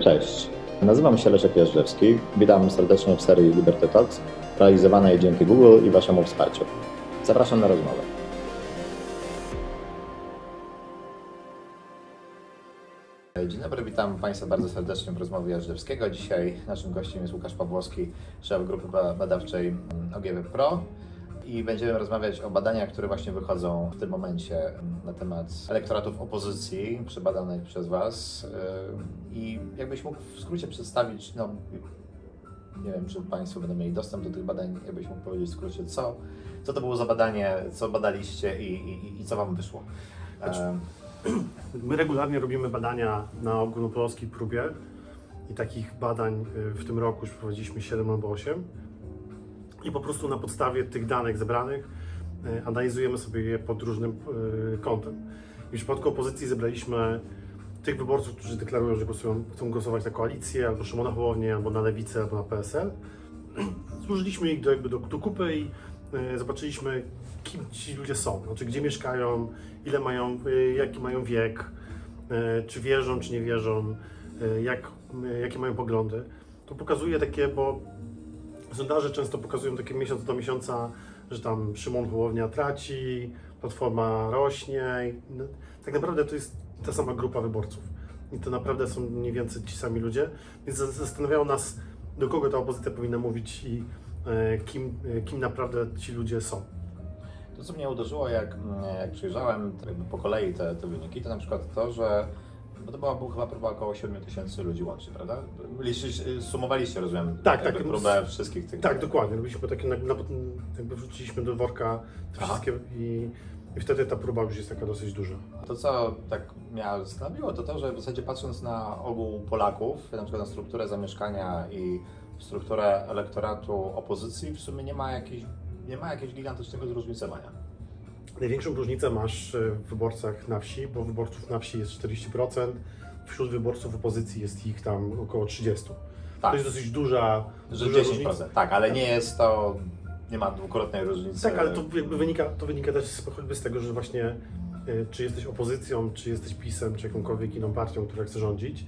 Cześć, nazywam się Leszek Jażdżewski. Witam serdecznie w serii Liberty Talks, realizowanej dzięki Google i Waszemu wsparciu. Zapraszam na rozmowę. Dzień dobry, witam Państwa bardzo serdecznie w rozmowie Jażdżewskiego. Dzisiaj naszym gościem jest Łukasz Pawłowski, szef grupy ba- badawczej OGW Pro i będziemy rozmawiać o badaniach, które właśnie wychodzą w tym momencie na temat elektoratów opozycji przebadanych przez Was Yy, i jakbyś mógł w skrócie przedstawić, no nie wiem, czy Państwo będą mieli dostęp do tych badań, jakbyś mógł powiedzieć w skrócie, co, co to było za badanie, co badaliście i, i, i co Wam wyszło. Znaczy, Yy, My regularnie robimy badania na ogólnopolskiej próbie i takich badań y, w tym roku już prowadziliśmy 7 albo 8. I po prostu na podstawie tych danych zebranych y, analizujemy sobie je pod różnym y, kątem. I w przypadku opozycji zebraliśmy tych wyborców, którzy deklarują, że głosują, chcą głosować na koalicję, albo Szymona Hołownię, albo na Lewicę, albo na PSL. Złożyliśmy ich do, jakby do, do kupy i y, zobaczyliśmy, kim ci ludzie są, znaczy gdzie mieszkają, ile mają, jaki mają wiek, czy wierzą, czy nie wierzą, jak, jakie mają poglądy. To pokazuje takie, bo sondaże często pokazują takie miesiąc do miesiąca, że tam Szymon Hołownia traci, Platforma rośnie. no, Tak naprawdę to jest ta sama grupa wyborców. I to naprawdę są mniej więcej ci sami ludzie. Więc za- zastanawiało nas, do kogo ta opozycja powinna mówić i e, kim, e, kim naprawdę ci ludzie są. To, co mnie uderzyło, jak, jak przyjrzałem jakby po kolei te, te wyniki, to na przykład to, że bo to była, była chyba próba około 7 tysięcy ludzy łącznie, prawda? Liczy, sumowaliście, rozumiem, Tak, tak. próbę wszystkich tych... Tak, dokładnie. Robiliśmy takie, jakby wrzuciliśmy do worka te wszystkie i, i wtedy ta próba już jest taka dosyć duża. To, co tak mnie zastanowiło, to to, że w zasadzie patrząc na ogół Polaków, na przykład na strukturę zamieszkania i strukturę elektoratu opozycji, w sumie nie ma jakiejś, nie ma jakiegoś gigantycznego zróżnicowania. Największą różnicę masz e, w wyborcach na wsi, bo wyborców na wsi jest 40%, wśród wyborców opozycji jest ich tam około 30%. To Tak, jest dosyć duża, że duża 10%. różnica. Tak, ale nie jest to, nie ma dwukrotnej różnicy. Tak, ale to wynika, to wynika też z- choćby z tego, że właśnie e, czy jesteś opozycją, czy jesteś PiSem, czy jakąkolwiek inną partią, która chce rządzić,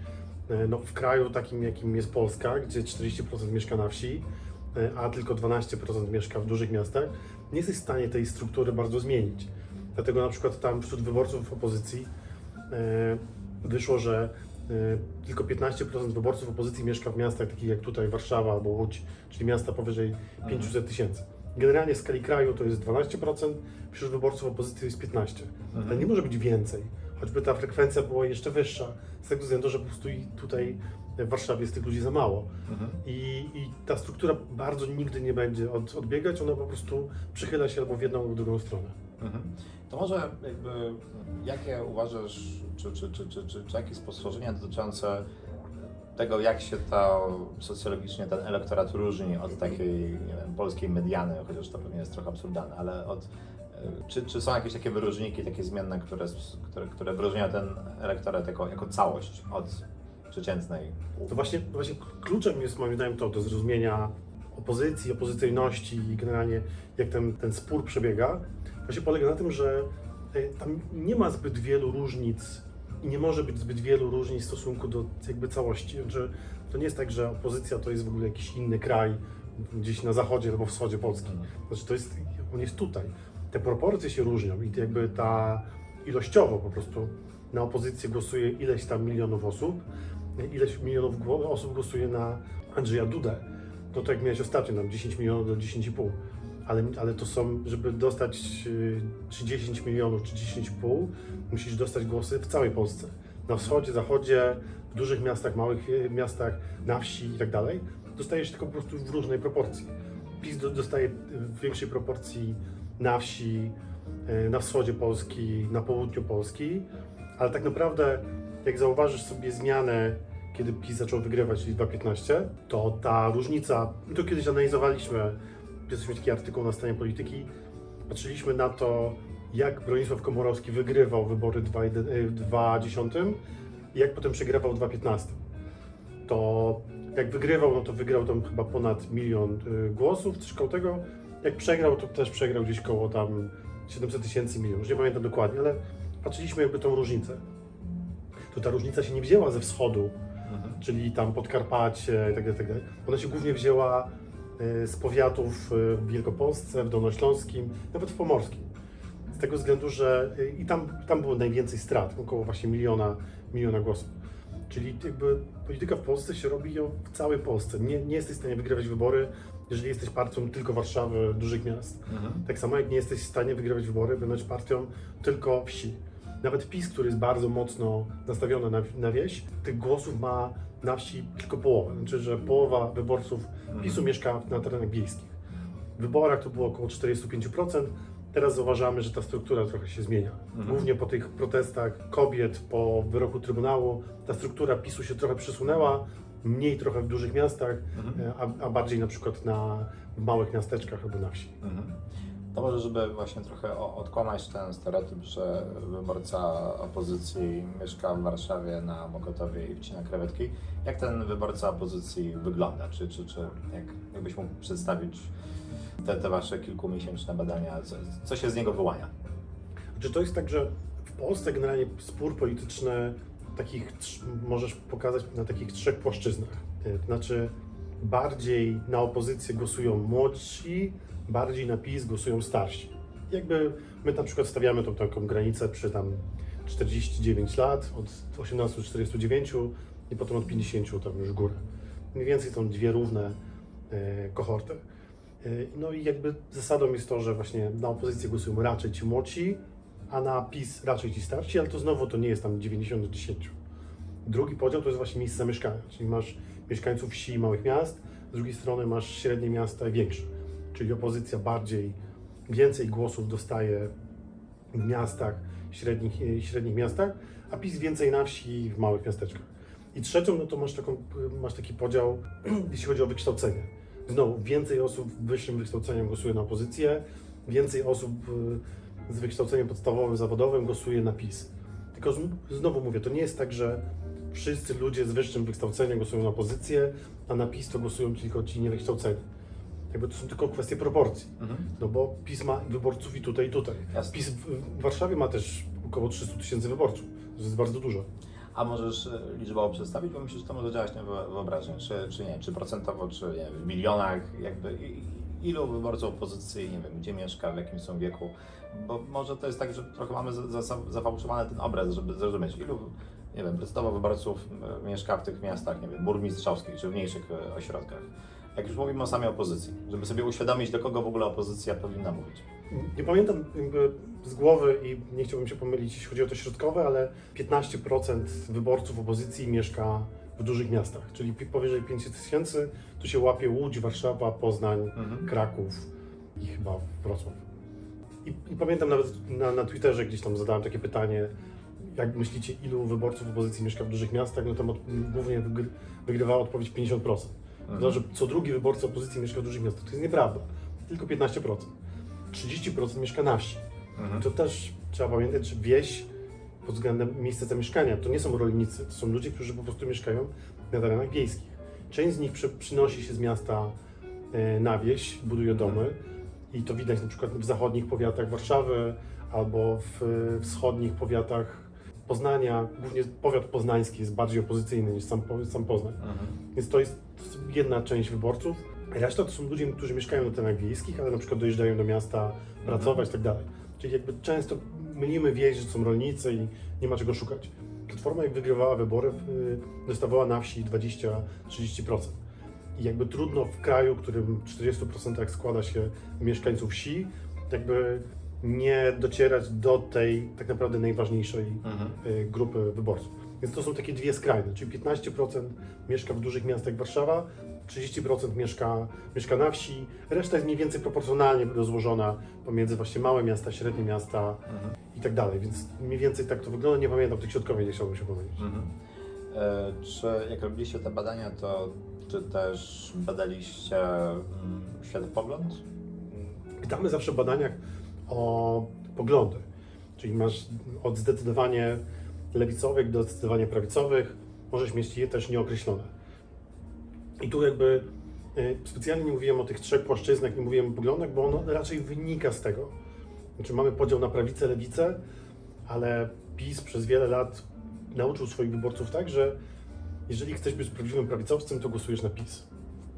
e, no w kraju takim jakim jest Polska, gdzie 40% mieszka na wsi, a tylko 12% mieszka w dużych miastach, nie jesteś w stanie tej struktury bardzo zmienić. Dlatego na przykład tam wśród wyborców opozycji e, wyszło, że e, tylko 15% wyborców opozycji mieszka w miastach takich jak tutaj Warszawa albo Łódź, czyli miasta powyżej 500 tysięcy. Generalnie w skali kraju to jest 12%, wśród wyborców opozycji jest 15%. Ale nie może być więcej, choćby ta frekwencja była jeszcze wyższa, z tego względu, że po prostu tutaj w Warszawie jest tych ludzi za mało. Mhm. I, i ta struktura bardzo nigdy nie będzie od, odbiegać, ona po prostu przychyla się albo w jedną, albo w drugą stronę. Mhm. To może jakby, jakie uważasz, czy, czy, czy, czy, czy, czy jakieś spostrzeżenia dotyczące tego, jak się to socjologicznie ten elektorat różni od takiej nie wiem, polskiej mediany, chociaż to pewnie jest trochę absurdalne, ale od, y, czy, czy są jakieś takie wyróżniki, takie zmienne, które, które, które wyróżniają ten elektorat jako, jako całość od przeciętnej? To właśnie, właśnie kluczem jest moim zdaniem to do zrozumienia opozycji, opozycyjności i generalnie jak ten, ten spór przebiega, właśnie polega na tym, że e, tam nie ma zbyt wielu różnic i nie może być zbyt wielu różnic w stosunku do jakby całości. Znaczy, to nie jest tak, że opozycja to jest w ogóle jakiś inny kraj gdzieś na zachodzie albo wschodzie Polski. Znaczy to jest, on jest tutaj. Te proporcje się różnią i jakby ta ilościowo po prostu na opozycję głosuje ileś tam milionów osób, ileś milionów osób głosuje na Andrzeja Dudę. To jak miałeś ostatnio, tam 10 milionów do 10,5. Ale, ale to są, żeby dostać y, czy 10 milionów, czy 10,5, musisz dostać głosy w całej Polsce. Na wschodzie, zachodzie, w dużych miastach, małych y, miastach, na wsi i tak dalej. Dostajesz tylko po prostu w różnej proporcji. PiS do- dostaje w większej proporcji na wsi, y, na wschodzie Polski, na południu Polski, ale tak naprawdę jak zauważysz sobie zmianę, kiedy PiS zaczął wygrywać, czyli 2.15, to ta różnica, to kiedyś analizowaliśmy, pisaliśmy taki artykuł na stanie polityki, patrzyliśmy na to, jak Bronisław Komorowski wygrywał wybory w 2.1 y, w 2.10 i jak potem przegrywał w 2.15. To jak wygrywał, no to wygrał tam chyba ponad milion y, głosów, coś koło tego. Jak przegrał, to też przegrał gdzieś koło tam 700 tysięcy milionów, już nie pamiętam dokładnie, ale patrzyliśmy jakby tą różnicę. To ta różnica się nie wzięła ze wschodu, Mhm. czyli tam Podkarpacie itd., itd. Ona się głównie wzięła y, z powiatów y, w Wielkopolsce, w Dolnośląskim, nawet w Pomorskim. Z tego względu, że y, i tam, tam było najwięcej strat, około właśnie miliona, miliona głosów. Czyli jakby polityka w Polsce się robi ją w całej Polsce. Nie, nie jesteś w stanie wygrywać wybory, jeżeli jesteś partią tylko Warszawy, dużych miast. Mhm. Tak samo jak nie jesteś w stanie wygrywać wybory, będąc partią tylko wsi. Nawet PiS, który jest bardzo mocno nastawiony na, na wieś, tych głosów ma na wsi tylko połowę. Znaczy, że połowa wyborców PiSu mieszka na terenach wiejskich. W wyborach to było około 45%. Teraz zauważamy, że ta struktura trochę się zmienia. Mhm. Głównie po tych protestach kobiet, po wyroku Trybunału, ta struktura PiSu się trochę przesunęła, mniej trochę w dużych miastach, Mhm. e, a, a bardziej na przykład na, w małych miasteczkach albo na wsi. To może, żeby właśnie trochę odkłamać ten stereotyp, że wyborca opozycji mieszka w Warszawie na Mokotowie i wcina krewetki. Jak ten wyborca opozycji wygląda? Czy, czy, czy jak, jakbyś mógł przedstawić te, te wasze kilkumiesięczne badania? Co, co się z niego wyłania? Czy to jest tak, że w Polsce generalnie spór polityczny takich możesz pokazać na takich trzech płaszczyznach? Znaczy bardziej na opozycję głosują młodsi, bardziej na PiS głosują starsi. Jakby my na przykład stawiamy tą taką granicę przy tam 49 lat, od 18 do 49 i potem od 50 tam już górę. Mniej więcej są dwie równe e, kohorty. E, No i jakby zasadą jest to, że właśnie na opozycję głosują raczej ci młodsi, a na PiS raczej ci starsi, ale to znowu to nie jest tam 90 do 10. Drugi podział to jest właśnie miejsce zamieszkania, czyli masz mieszkańców wsi i małych miast, z drugiej strony masz średnie miasta i większe, czyli opozycja bardziej, więcej głosów dostaje w miastach, średnich, e, średnich miastach, a PiS więcej na wsi i w małych miasteczkach. I trzecią, no to masz, taką, masz taki podział, jeśli chodzi o wykształcenie. Znowu, więcej osób z wyższym wykształceniem głosuje na opozycję, więcej osób y, z wykształceniem podstawowym, zawodowym głosuje na PiS. Tylko znowu mówię, to nie jest tak, że wszyscy ludzie z wyższym wykształceniem głosują na opozycję, a na PiS to głosują tylko ci niewykształceni. Jakby to są tylko kwestie proporcji. Mhm. No bo PiS ma wyborców i tutaj, i tutaj. Jasne. PiS w, Warszawie ma też około 300 tysięcy wyborców. To jest bardzo dużo. A możesz e, liczbowo przedstawić? Bo myślę, że to może działać na wyo- wyobraźnię. Czy, czy nie? Czy procentowo, czy nie, w milionach? Jakby ilu wyborców opozycji, nie wiem, gdzie mieszka, w jakim są wieku? Bo może to jest tak, że trochę mamy za- za- zafałszowany ten obraz, żeby zrozumieć, ilu, nie wiem, procentowo wyborców e, mieszka w tych miastach, nie wiem, burmistrzowskich, czy w mniejszych e, ośrodkach. Jak już mówimy o samej opozycji, żeby sobie uświadomić, do kogo w ogóle opozycja powinna mówić. Nie pamiętam z głowy i nie chciałbym się pomylić, jeśli chodzi o to środkowe, ale 15% wyborców opozycji mieszka w dużych miastach, czyli powyżej 5 tysięcy. Tu się łapie Łódź, Warszawa, Poznań, Mhm. Kraków i chyba Wrocław. I, i pamiętam nawet na, na Twitterze gdzieś tam zadałem takie pytanie, jak myślicie, ilu wyborców opozycji mieszka w dużych miastach? No tam od, głównie wygry, wygrywała odpowiedź 50%. Mhm. To, że co drugi wyborca opozycji mieszka w dużych miastach, to jest nieprawda. Tylko 15%. 30% mieszka na wsi. Mhm. To też trzeba pamiętać, że wieś pod względem miejsca zamieszkania to nie są rolnicy, to są ludzie, którzy po prostu mieszkają na terenach wiejskich. Część z nich przy, przynosi się z miasta e, na wieś, buduje domy i to widać na przykład w zachodnich powiatach Warszawy albo w e, wschodnich powiatach Poznania. Głównie powiat poznański jest bardziej opozycyjny niż sam, sam Poznań. Mhm. Więc to jest jedna część wyborców. Reszta to są ludzie, którzy mieszkają na terenach wiejskich, ale na przykład dojeżdżają do miasta pracować i tak dalej. Czyli jakby często mylimy wieś, że są rolnicy i nie ma czego szukać. Platforma jak wygrywała wybory, y, dostawała na wsi 20-30%. I jakby trudno w kraju, którym w 40% składa się mieszkańców wsi, jakby nie docierać do tej tak naprawdę najważniejszej Mhm. y, grupy wyborców. Więc to są takie dwie skrajne, czyli 15% mieszka w dużych miastach jak Warszawa, 30% mieszka, mieszka na wsi, reszta jest mniej więcej proporcjonalnie rozłożona pomiędzy właśnie małe miasta, średnie miasta Mhm. i tak dalej, więc mniej więcej tak to wygląda, nie pamiętam tych środkowych, nie chciałbym się pomylić. Mhm. E, Czy jak robiliście te badania, to czy też badaliście mm, światopogląd? Pytamy zawsze w badaniach o poglądy, czyli masz od zdecydowanie lewicowych do zdecydowanie prawicowych, możesz mieć je też nieokreślone. I tu jakby y, specjalnie nie mówiłem o tych trzech płaszczyznach, nie mówiłem o poglądach, bo ono raczej wynika z tego. Znaczy mamy podział na prawicę, lewicę, ale PiS przez wiele lat nauczył swoich wyborców tak, że jeżeli chcesz być prawdziwym prawicowcem, to głosujesz na PiS.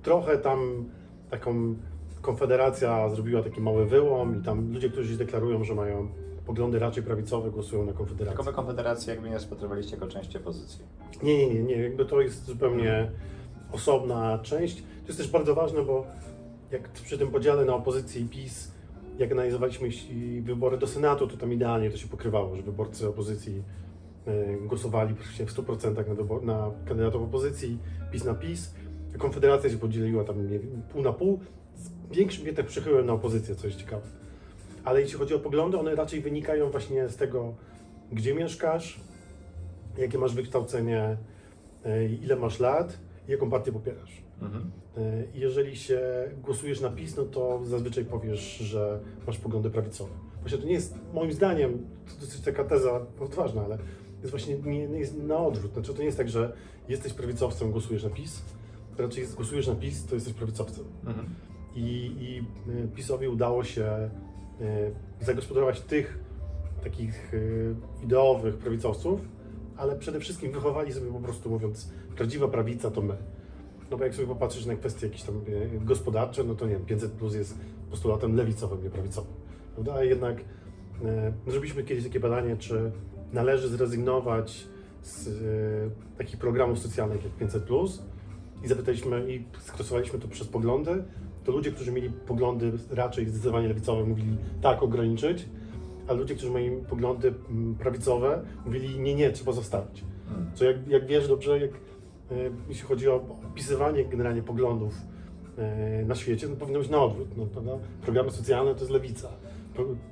Trochę tam taką Konfederacja zrobiła taki mały wyłom i tam ludzie, którzy deklarują, że mają poglądy raczej prawicowe, głosują na Konfederację. Tylko wy Konfederację jakby nie rozpatrywaliście jako części opozycji. Nie, nie, nie, nie, jakby to jest zupełnie osobna część. To jest też bardzo ważne, bo jak przy tym podziale na opozycję i PiS, jak analizowaliśmy wybory do Senatu, to tam idealnie to się pokrywało, że wyborcy opozycji e, głosowali praktycznie w 100% na, wybor- na kandydatów opozycji, PiS na PiS. Konfederacja się podzieliła tam nie pół na pół, większym jednak przychyłem na opozycję, co jest ciekawe. Ale jeśli chodzi o poglądy, one raczej wynikają właśnie z tego, gdzie mieszkasz, jakie masz wykształcenie, e, ile masz lat i jaką partię popierasz. Mhm. E, i Jeżeli się głosujesz na PiS, no to zazwyczaj powiesz, że masz poglądy prawicowe. Właśnie to nie jest, moim zdaniem, to dosyć taka teza odważna, ale jest właśnie nie, nie jest na odwrót. Znaczy to nie jest tak, że jesteś prawicowcem, głosujesz na PiS, raczej głosujesz na PiS, to jesteś prawicowcem. Mhm. I, i y, PiSowi udało się y, zagospodarować tych takich y, ideowych prawicowców, ale przede wszystkim wychowali sobie po prostu mówiąc, prawdziwa prawica to my. No bo jak sobie popatrzysz na kwestie jakieś tam gospodarcze, no to nie wiem, 500 plus jest postulatem lewicowym, nie prawicowym. Prawda? A jednak y, zrobiliśmy kiedyś takie badanie, czy należy zrezygnować z y, takich programów socjalnych jak 500 plus i zapytaliśmy i skrosowaliśmy to przez poglądy, to ludzie, którzy mieli poglądy raczej zdecydowanie lewicowe, mówili tak, ograniczyć, a ludzie, którzy mieli poglądy mm, prawicowe, mówili nie, nie, trzeba zostawić. Mhm. Co jak, jak wiesz dobrze, jak, e, jeśli chodzi o opisywanie generalnie poglądów e, na świecie, no powinno być na odwrót. No, prawda? Programy socjalne to jest lewica.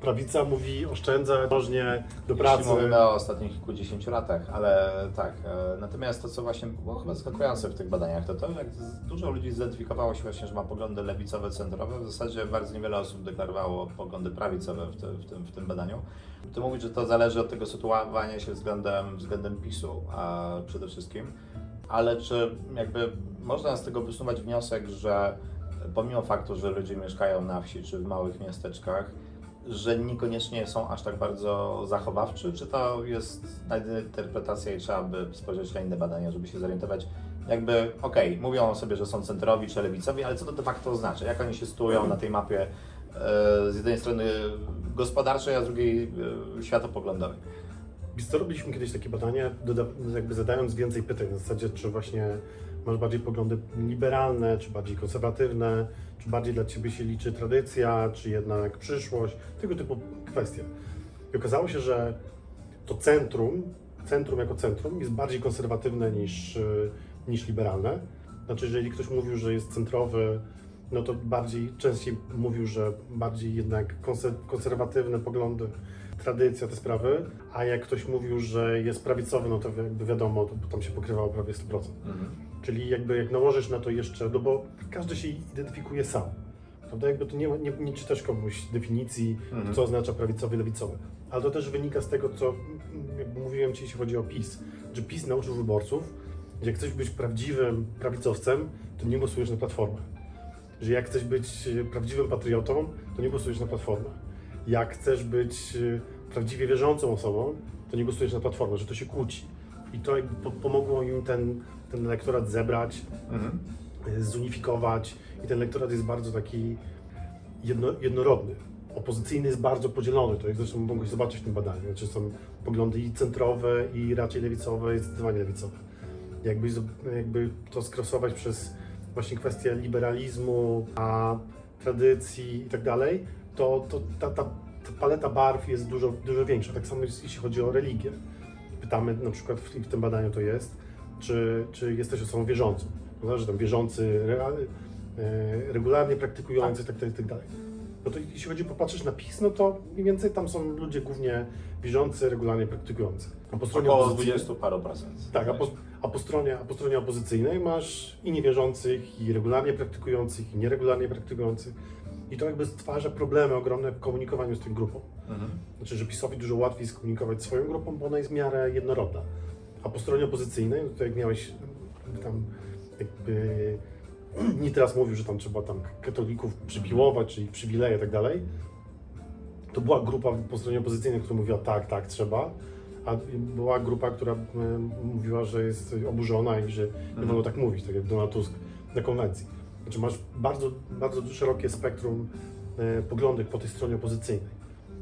Prawica mówi oszczędzać, możnie do pracy. Jeśli mówimy o ostatnich kilkudziesięciu latach, ale tak. e, Natomiast to, co właśnie było chyba zaskakujące w tych badaniach, to to, jak dużo ludzi zidentyfikowało się właśnie, że ma poglądy lewicowe, centrowe. W zasadzie bardzo niewiele osób deklarowało poglądy prawicowe w, te, w, tym, w tym badaniu. Ty mówisz, że to zależy od tego sytuowania się względem, względem PiSu a przede wszystkim. Ale czy jakby można z tego wysuwać wniosek, że pomimo faktu, że ludzie mieszkają na wsi czy w małych miasteczkach, że niekoniecznie są aż tak bardzo zachowawczy, czy to jest na interpretacja i trzeba by spojrzeć na inne badania, żeby się zorientować, jakby, okej, mówią o sobie, że są centrowi czy lewicowi, ale co to de facto oznacza? Jak oni się stują na tej mapie e, z jednej strony gospodarczej, a z drugiej e, światopoglądowej? Wiesz robiliśmy kiedyś takie badanie, jakby zadając więcej pytań na zasadzie, czy właśnie masz bardziej poglądy liberalne, czy bardziej konserwatywne, czy bardziej dla Ciebie się liczy tradycja, czy jednak przyszłość, tego typu kwestie. I okazało się, że to centrum, centrum jako centrum jest bardziej konserwatywne niż, y, niż liberalne. Znaczy, jeżeli ktoś mówił, że jest centrowy, no to bardziej, częściej mówił, że bardziej jednak konser- konserwatywne poglądy, tradycja, te sprawy, a jak ktoś mówił, że jest prawicowy, no to jakby wiadomo, to tam się pokrywało prawie 100%. Czyli jakby jak nałożysz na to jeszcze, no bo każdy się identyfikuje sam. Prawda? Jakby to nie, nie, nie czytasz komuś definicji, Mhm. co oznacza prawicowy, lewicowy. Ale to też wynika z tego, co mm, jakby mówiłem Ci, jeśli chodzi o PiS, że PiS nauczył wyborców, że jak chcesz być prawdziwym prawicowcem, to nie głosujesz na Platformę. Że jak chcesz być e, prawdziwym patriotą, to nie głosujesz na Platformę. Jak chcesz być e, prawdziwie wierzącą osobą, to nie głosujesz na Platformę, że to się kłóci. I to jakby po- pomogło im ten, ten elektorat zebrać, Mhm. e, zunifikować i ten elektorat jest bardzo taki jedno, jednorodny. Opozycyjny jest bardzo podzielony, to jak zresztą mogłeś zobaczyć w tym badaniu. Znaczy są poglądy i centrowe, i raczej lewicowe, i zdecydowanie lewicowe. Jakby, jakby to skrosować przez właśnie kwestię liberalizmu, a tradycji i tak dalej, to, to ta, ta paleta barw jest dużo, dużo większa. Tak samo jest, jeśli chodzi o religię. Pytamy na przykład w, w tym badaniu to jest, czy, czy jesteś osobą wierzącą. Prawda, że tam wierzący, e, regularnie praktykujący, tak, tak, tak dalej. No to jeśli chodzi, popatrzysz na PiS, no to mniej więcej tam są ludzie głównie wierzący, regularnie praktykujący. A po stronie Około opozycyjnej- 20 paru procent. tak, a po, a, po stronie, a po stronie opozycyjnej masz i niewierzących, i regularnie praktykujących, i nieregularnie praktykujących. I to jakby stwarza problemy ogromne w komunikowaniu z tą grupą. Mhm. Znaczy, że PiSowi dużo łatwiej skomunikować swoją grupą, bo ona jest w miarę jednorodna. A po stronie opozycyjnej, no to jak miałeś tam jakby nie teraz mówił, że tam trzeba tam katolików przypiłować, czyli przywileje i tak dalej, to była grupa po stronie opozycyjnej, która mówiła tak, tak, trzeba, A była grupa, która e, mówiła, że jest oburzona i że nie Mhm. wolno tak mówić, tak jak Donald Tusk na konwencji. Znaczy masz bardzo, bardzo szerokie spektrum e, poglądów po tej stronie opozycyjnej.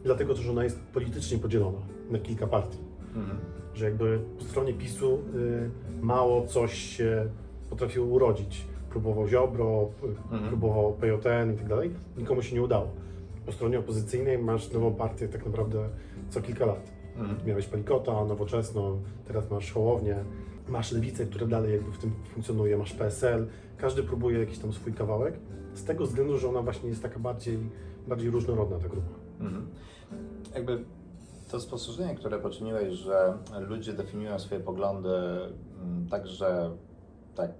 Dlatego też ona jest politycznie podzielona na kilka partii. Mhm. Że jakby po stronie PiSu y, mało coś się potrafiło urodzić. Próbował Ziobro, p- Mhm. próbował PJN i tak dalej. Nikomu się nie udało. Po stronie opozycyjnej masz nową partię tak naprawdę co kilka lat. Mhm. Miałeś Palikota, Nowoczesną, teraz masz Hołownię, masz Lewicę, która dalej jakby w tym funkcjonuje, masz PSL. Każdy próbuje jakiś tam swój kawałek. Z tego względu, że ona właśnie jest taka bardziej, bardziej różnorodna ta grupa. Mhm. Jakby to spostrzeżenie, które poczyniłeś, że ludzie definiują swoje poglądy mm, także tak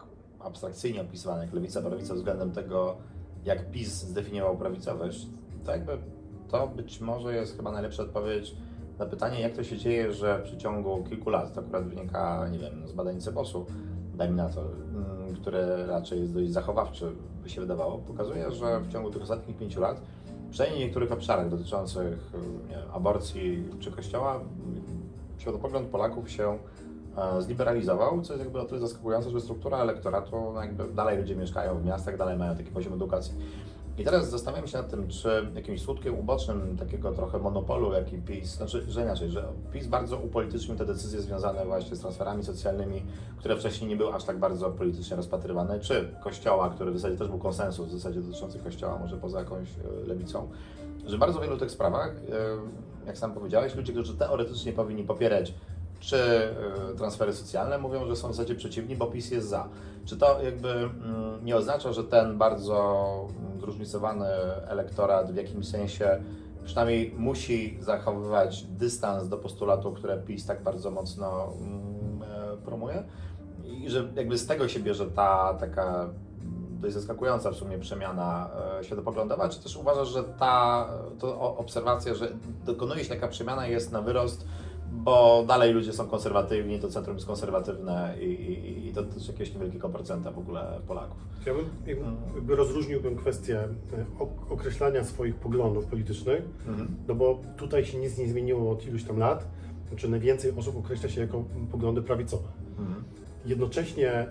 abstrakcyjnie opisywane jak lewica, prawica względem tego, jak PiS zdefiniował prawicowość, to jakby to być może jest chyba najlepsza odpowiedź na pytanie, jak to się dzieje, że w przeciągu kilku lat, to akurat wynika, nie wiem, z badań Ceposu, dajmy na to, mm, które raczej jest dość zachowawcze, by się wydawało, pokazuje, że w ciągu tych ostatnich pięciu lat przynajmniej w niektórych obszarach dotyczących nie wiem, aborcji czy kościoła, światopogląd Polaków się e, zliberalizował, co jest jakby o tyle zaskakujące, że struktura elektoratu, no jakby dalej ludzie mieszkają w miastach, dalej mają taki poziom edukacji. I teraz zastanawiam się nad tym, czy jakimś skutkiem ubocznym takiego trochę monopolu, jaki PiS, znaczy, że inaczej, że PiS bardzo upolitycznił te decyzje związane właśnie z transferami socjalnymi, które wcześniej nie były aż tak bardzo politycznie rozpatrywane, czy Kościoła, który w zasadzie też był konsensus w zasadzie dotyczący Kościoła, może poza jakąś e, lewicą, że bardzo wielu tych sprawach, e, jak sam powiedziałeś, ludzie, którzy teoretycznie powinni popierać czy e, transfery socjalne, mówią, że są w zasadzie przeciwni, bo PiS jest za. Czy to jakby mm, nie oznacza, że ten bardzo mm, zróżnicowany elektorat w jakimś sensie przynajmniej musi zachowywać dystans do postulatów, które PiS tak bardzo mocno mm, e, promuje? I że jakby z tego się bierze ta taka dość zaskakująca w sumie przemiana e, światopoglądowa, czy też uważasz, że ta to obserwacja, że dokonuje się taka przemiana jest na wyrost, bo dalej ludzie są konserwatywni, to centrum jest konserwatywne i, i, i to też jakiegoś niewielkiego procenta w ogóle Polaków. Ja bym jakby, rozróżniłbym kwestię e, ok- określania swoich poglądów politycznych, Mhm. no bo tutaj się nic nie zmieniło od iluś tam lat. Znaczy najwięcej osób określa się jako poglądy prawicowe. Mhm. Jednocześnie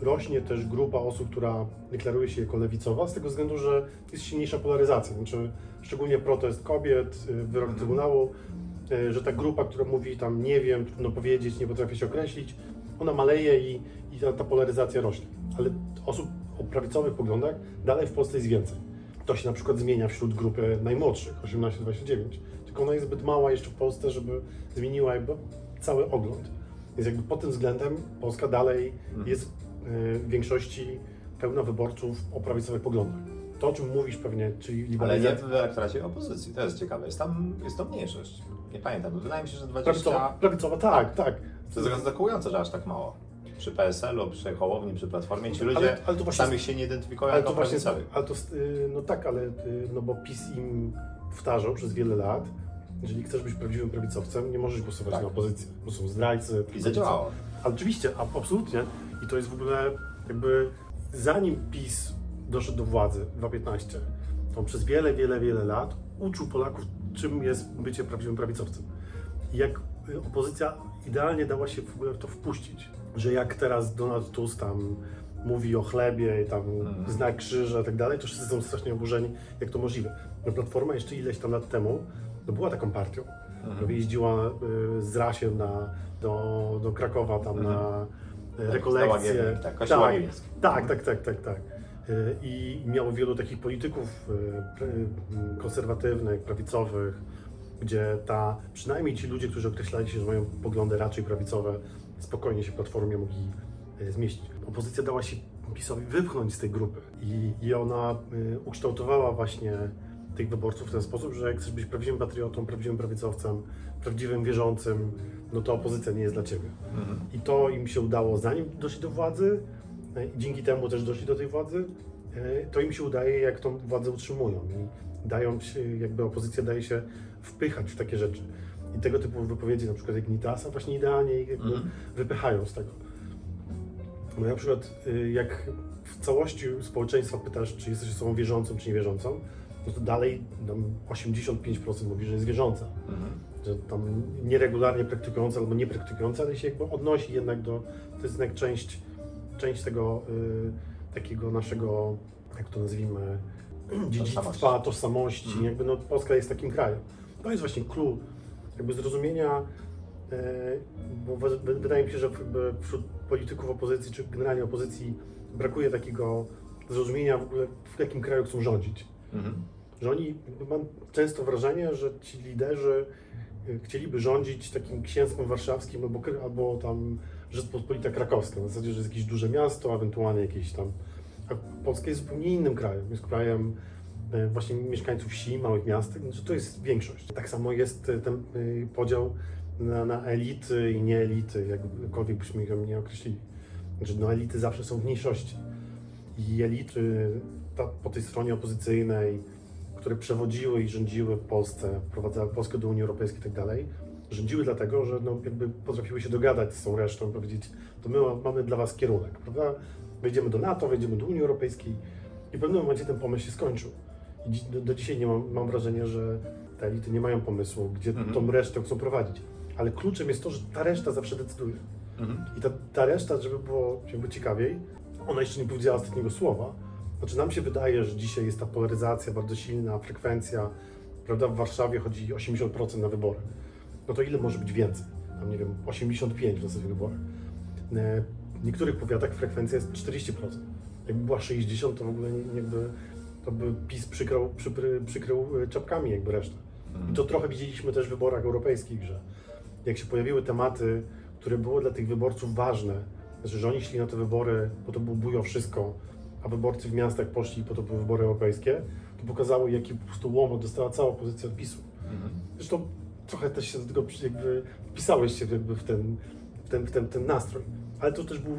rośnie też grupa osób, która deklaruje się jako lewicowa, z tego względu, że jest silniejsza polaryzacja. Znaczy, szczególnie protest kobiet, y, wyrok Mhm. Trybunału, że ta grupa, która mówi tam nie wiem, trudno powiedzieć, nie potrafię się określić, ona maleje i, i ta, ta polaryzacja rośnie. Ale osób o prawicowych poglądach dalej w Polsce jest więcej. To się na przykład zmienia wśród grupy najmłodszych, 18-29. Tylko ona jest zbyt mała jeszcze w Polsce, żeby zmieniła jakby cały ogląd. Więc jakby pod tym względem Polska dalej Mhm. jest y, w większości pełna wyborców o prawicowych poglądach. To, o czym mówisz pewnie, czyli Ale nie liberalizacja. w elektoracie opozycji, to jest ciekawe. Jest tam jest to mniejszość. Nie pamiętam, wydaje mi się, że 20... Prawicowa, prawicowa, tak, tak. To jest zaskakujące, że aż tak mało. Przy PSL-u, przy Hołowni, przy Platformie ci ludzie Ale- ale to właśnie- sami się nie identyfikują Ale jako to właśnie, prawicowi. ale to, y, no tak, ale y, no bo PiS im powtarzał przez wiele lat, jeżeli chcesz być prawdziwym prawicowcem, nie możesz głosować Tak. na opozycję, bo są zdrajcy. I zadziałało. Ale oczywiście, a- absolutnie. I to jest w ogóle jakby zanim PiS doszedł do władzy w 2015, to on przez wiele, wiele, wiele lat uczył Polaków, czym jest bycie prawdziwym prawicowcem. I jak y, opozycja idealnie dała się w ogóle w to wpuścić, że jak teraz Donald Tusk tam mówi o chlebie i tam Mhm. znak krzyża i tak dalej, to wszyscy są strasznie oburzeni, jak to możliwe. No Platforma jeszcze ileś tam lat temu no była taką partią. Mhm. Jeździła y, z Rasiem na, do, do Krakowa tam Mhm. na y, Tak, rekolekcje. Tak, tak, tak, tak, tak, tak, tak. I miało wielu takich polityków y, konserwatywnych, prawicowych, gdzie ta, przynajmniej ci ludzie, którzy określali się, że mają poglądy raczej prawicowe, spokojnie się w Platformie mogli y, zmieścić. Opozycja dała się PiSowi wypchnąć z tej grupy i, i ona ukształtowała właśnie tych wyborców w ten sposób, że jak chcesz być prawdziwym patriotą, prawdziwym prawicowcem, prawdziwym wierzącym, no to opozycja nie jest dla ciebie. Mhm. I to im się udało zanim doszli do władzy, e, i dzięki temu też doszli do tej władzy, e, to im się udaje, jak tą władzę utrzymują i dają się, jakby opozycja daje się wpychać w takie rzeczy. I tego typu wypowiedzi, na przykład jak Nitasa, właśnie idealnie ich jakby Mhm. wypychają z tego. No na przykład y, jak w całości społeczeństwa pytasz, czy jesteś osobą wierzącą, czy niewierzącą, no to dalej tam 85% mówi, że jest wierząca. Mhm. że tam nieregularnie praktykujący albo nie praktykujący, ale się jakby odnosi jednak do, to jest jednak część, część tego y, takiego naszego, jak to nazwijmy, dziedzictwa, tożsamości, Mhm. jakby no Polska jest takim krajem. To jest właśnie clue jakby zrozumienia, e, bo wy- wy- wydaje mi się, że wśród polityków opozycji, czy generalnie opozycji brakuje takiego zrozumienia w ogóle w jakim kraju chcą rządzić. Mhm. Że oni, mam często wrażenie, że ci liderzy y, chcieliby rządzić takim księstwem warszawskim albo, albo tam Rzeczpospolita Krakowska, w zasadzie, że jest jakieś duże miasto, ewentualnie jakieś tam... A Polska jest zupełnie innym krajem, jest krajem e, właśnie mieszkańców wsi, małych miast, że to jest większość. Tak samo jest e, ten y, podział na, na elity i nieelity, jakkolwiek byśmy ich nie określili. Znaczy, no elity zawsze są w mniejszości. I elity ta, po tej stronie opozycyjnej, które przewodziły i rządziły Polsce, wprowadzały Polskę do Unii Europejskiej i tak dalej, rządziły dlatego, że no, jakby potrafiły się dogadać z tą resztą powiedzieć, to my mamy dla was kierunek, prawda? Wejdziemy do NATO, wejdziemy do Unii Europejskiej i w pewnym momencie ten pomysł się skończył. I do, do dzisiaj nie mam, mam wrażenie, że te elity nie mają pomysłu, gdzie Mhm. tą resztę chcą prowadzić. Ale kluczem jest to, że ta reszta zawsze decyduje. Mhm. I ta, ta reszta, żeby było jakby ciekawiej, ona jeszcze nie powiedziała ostatniego słowa. Znaczy nam się wydaje, że dzisiaj jest ta polaryzacja bardzo silna, frekwencja, prawda, w Warszawie chodzi 80% na wybory. No to ile może być więcej? Tam nie wiem, 85 w zasadzie wyborach. E, W niektórych powiatach frekwencja jest 40%. Jakby była 60, to w ogóle jakby to by PiS przykrył, przykrył e, czapkami jakby resztę. I to trochę widzieliśmy też w wyborach europejskich, że jak się pojawiły tematy, które były dla tych wyborców ważne, znaczy, że oni szli na te wybory, bo to był bój o wszystko, a wyborcy w miastach poszli, po to były wybory europejskie, to pokazało, jaki po prostu łomot dostała cała opozycja od PiSu. Mhm. Zresztą trochę też się do tego jakby wpisałeś się jakby w ten, w ten, w ten, ten nastrój. Ale to też był e,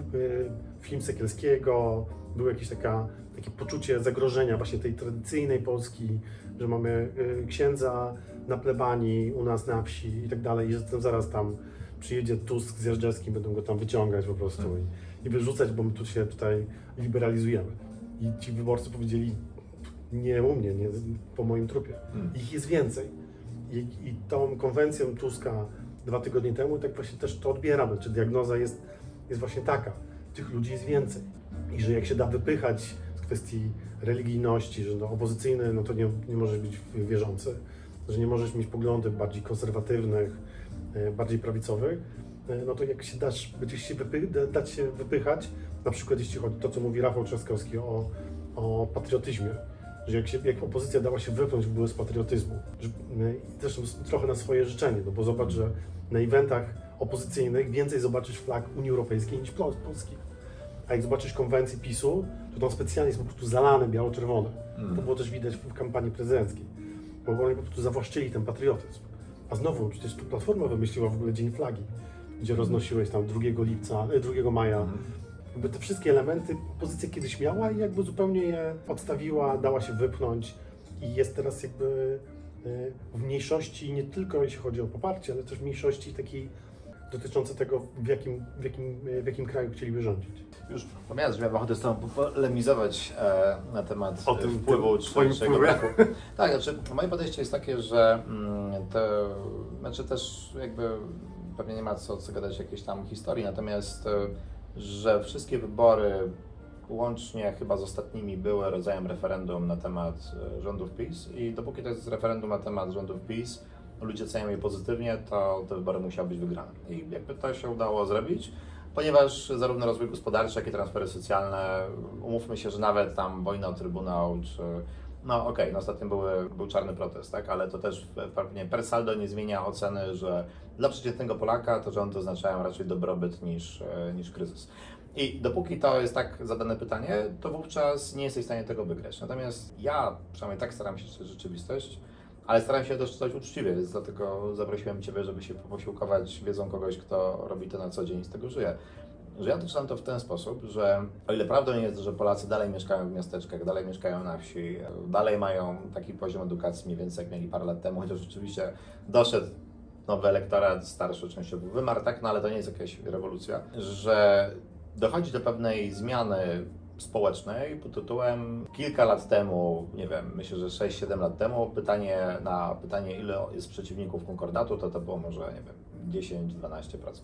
film Sekielskiego, było jakieś taka, takie poczucie zagrożenia właśnie tej tradycyjnej Polski, że mamy e, księdza na plebanii, u nas na wsi i tak dalej, i że zaraz tam przyjedzie Tusk z Jażdżewskim, będą go tam wyciągać po prostu i, i wyrzucać, bo my tu się tutaj liberalizujemy. I ci wyborcy powiedzieli, nie u mnie, nie, po moim trupie. Mhm. Ich jest więcej. I, I tą konwencją Tuska dwa tygodnie temu tak właśnie też to odbieramy, czy diagnoza jest, jest właśnie taka. Tych ludzi jest więcej. I że jak się da wypychać z kwestii religijności, że no opozycyjny, no to nie, nie możesz być wierzący, że nie możesz mieć poglądów bardziej konserwatywnych, e, bardziej prawicowych, e, no to jak się dasz, będziesz się wypy, da- dać się wypychać, na przykład jeśli chodzi o to, co mówi Rafał Trzaskowski o, o patriotyzmie, że jak, się, jak opozycja dała się wypchnąć w ogóle z patriotyzmu, że, e, i też trochę na swoje życzenie, no bo zobacz, że na eventach opozycyjnych więcej zobaczysz flag Unii Europejskiej niż Pol- polskich. A jak zobaczysz konwencję PiSu, to tam specjalnie jest po prostu zalane biało-czerwone. Mhm. To było też widać w kampanii prezydenckiej, bo oni po prostu zawłaszczyli ten patriotyzm. A znowu, przecież tu Platforma wymyśliła w ogóle Dzień Flagi, gdzie roznosiłeś tam 2 lipca, e, 2 maja Mhm. Jakby te wszystkie elementy opozycja kiedyś miała i jakby zupełnie je odstawiła, dała się wypchnąć i jest teraz jakby e, w mniejszości nie tylko jeśli chodzi o poparcie, ale też w mniejszości takiej dotyczącej tego, w jakim, w jakim, w jakim kraju chcieliby rządzić. Już pomijając, że miałem ochotę z Tobą polemizować e, na temat O tym wpływu tym czego wpływie? braku. Tak, znaczy moje podejście jest takie, że mm, to, znaczy też jakby pewnie nie ma co, co gadać jakiejś tam historii, natomiast e, że wszystkie wybory łącznie chyba z ostatnimi były rodzajem referendum na temat e, rządów PiS i dopóki to jest referendum na temat rządów PiS, ludzie oceniają je pozytywnie, to te wybory musiały być wygrane. I jakby to się udało zrobić, ponieważ zarówno rozwój gospodarczy, jak i transfery socjalne, umówmy się, że nawet tam wojna o Trybunał, czy no okej, no ostatnio były, był czarny protest, tak, ale to też pewnie per saldo nie zmienia oceny, że dla przeciętnego Polaka to rządy oznaczają raczej dobrobyt niż, e, niż kryzys. I dopóki to jest tak zadane pytanie, to wówczas nie jesteś w stanie tego wygrać. Natomiast ja przynajmniej tak staram się czytać rzeczywistość, ale staram się też czytać uczciwie, więc dlatego zaprosiłem Ciebie, żeby się posiłkować wiedzą kogoś, kto robi to na co dzień i z tego żyje. Że ja to czytam to w ten sposób, że o ile prawdą jest, że Polacy dalej mieszkają w miasteczkach, dalej mieszkają na wsi, dalej mają taki poziom edukacji mniej więcej jak mieli parę lat temu, chociaż oczywiście doszedł nowy elektorat, starszy częściowo wymarł, tak, no ale to nie jest jakaś rewolucja, że dochodzi do pewnej zmiany społecznej pod tytułem kilka lat temu, nie wiem, myślę, że 6-7 lat temu, pytanie na pytanie, ile jest przeciwników konkordatu, to to było może, nie wiem, 10-12%.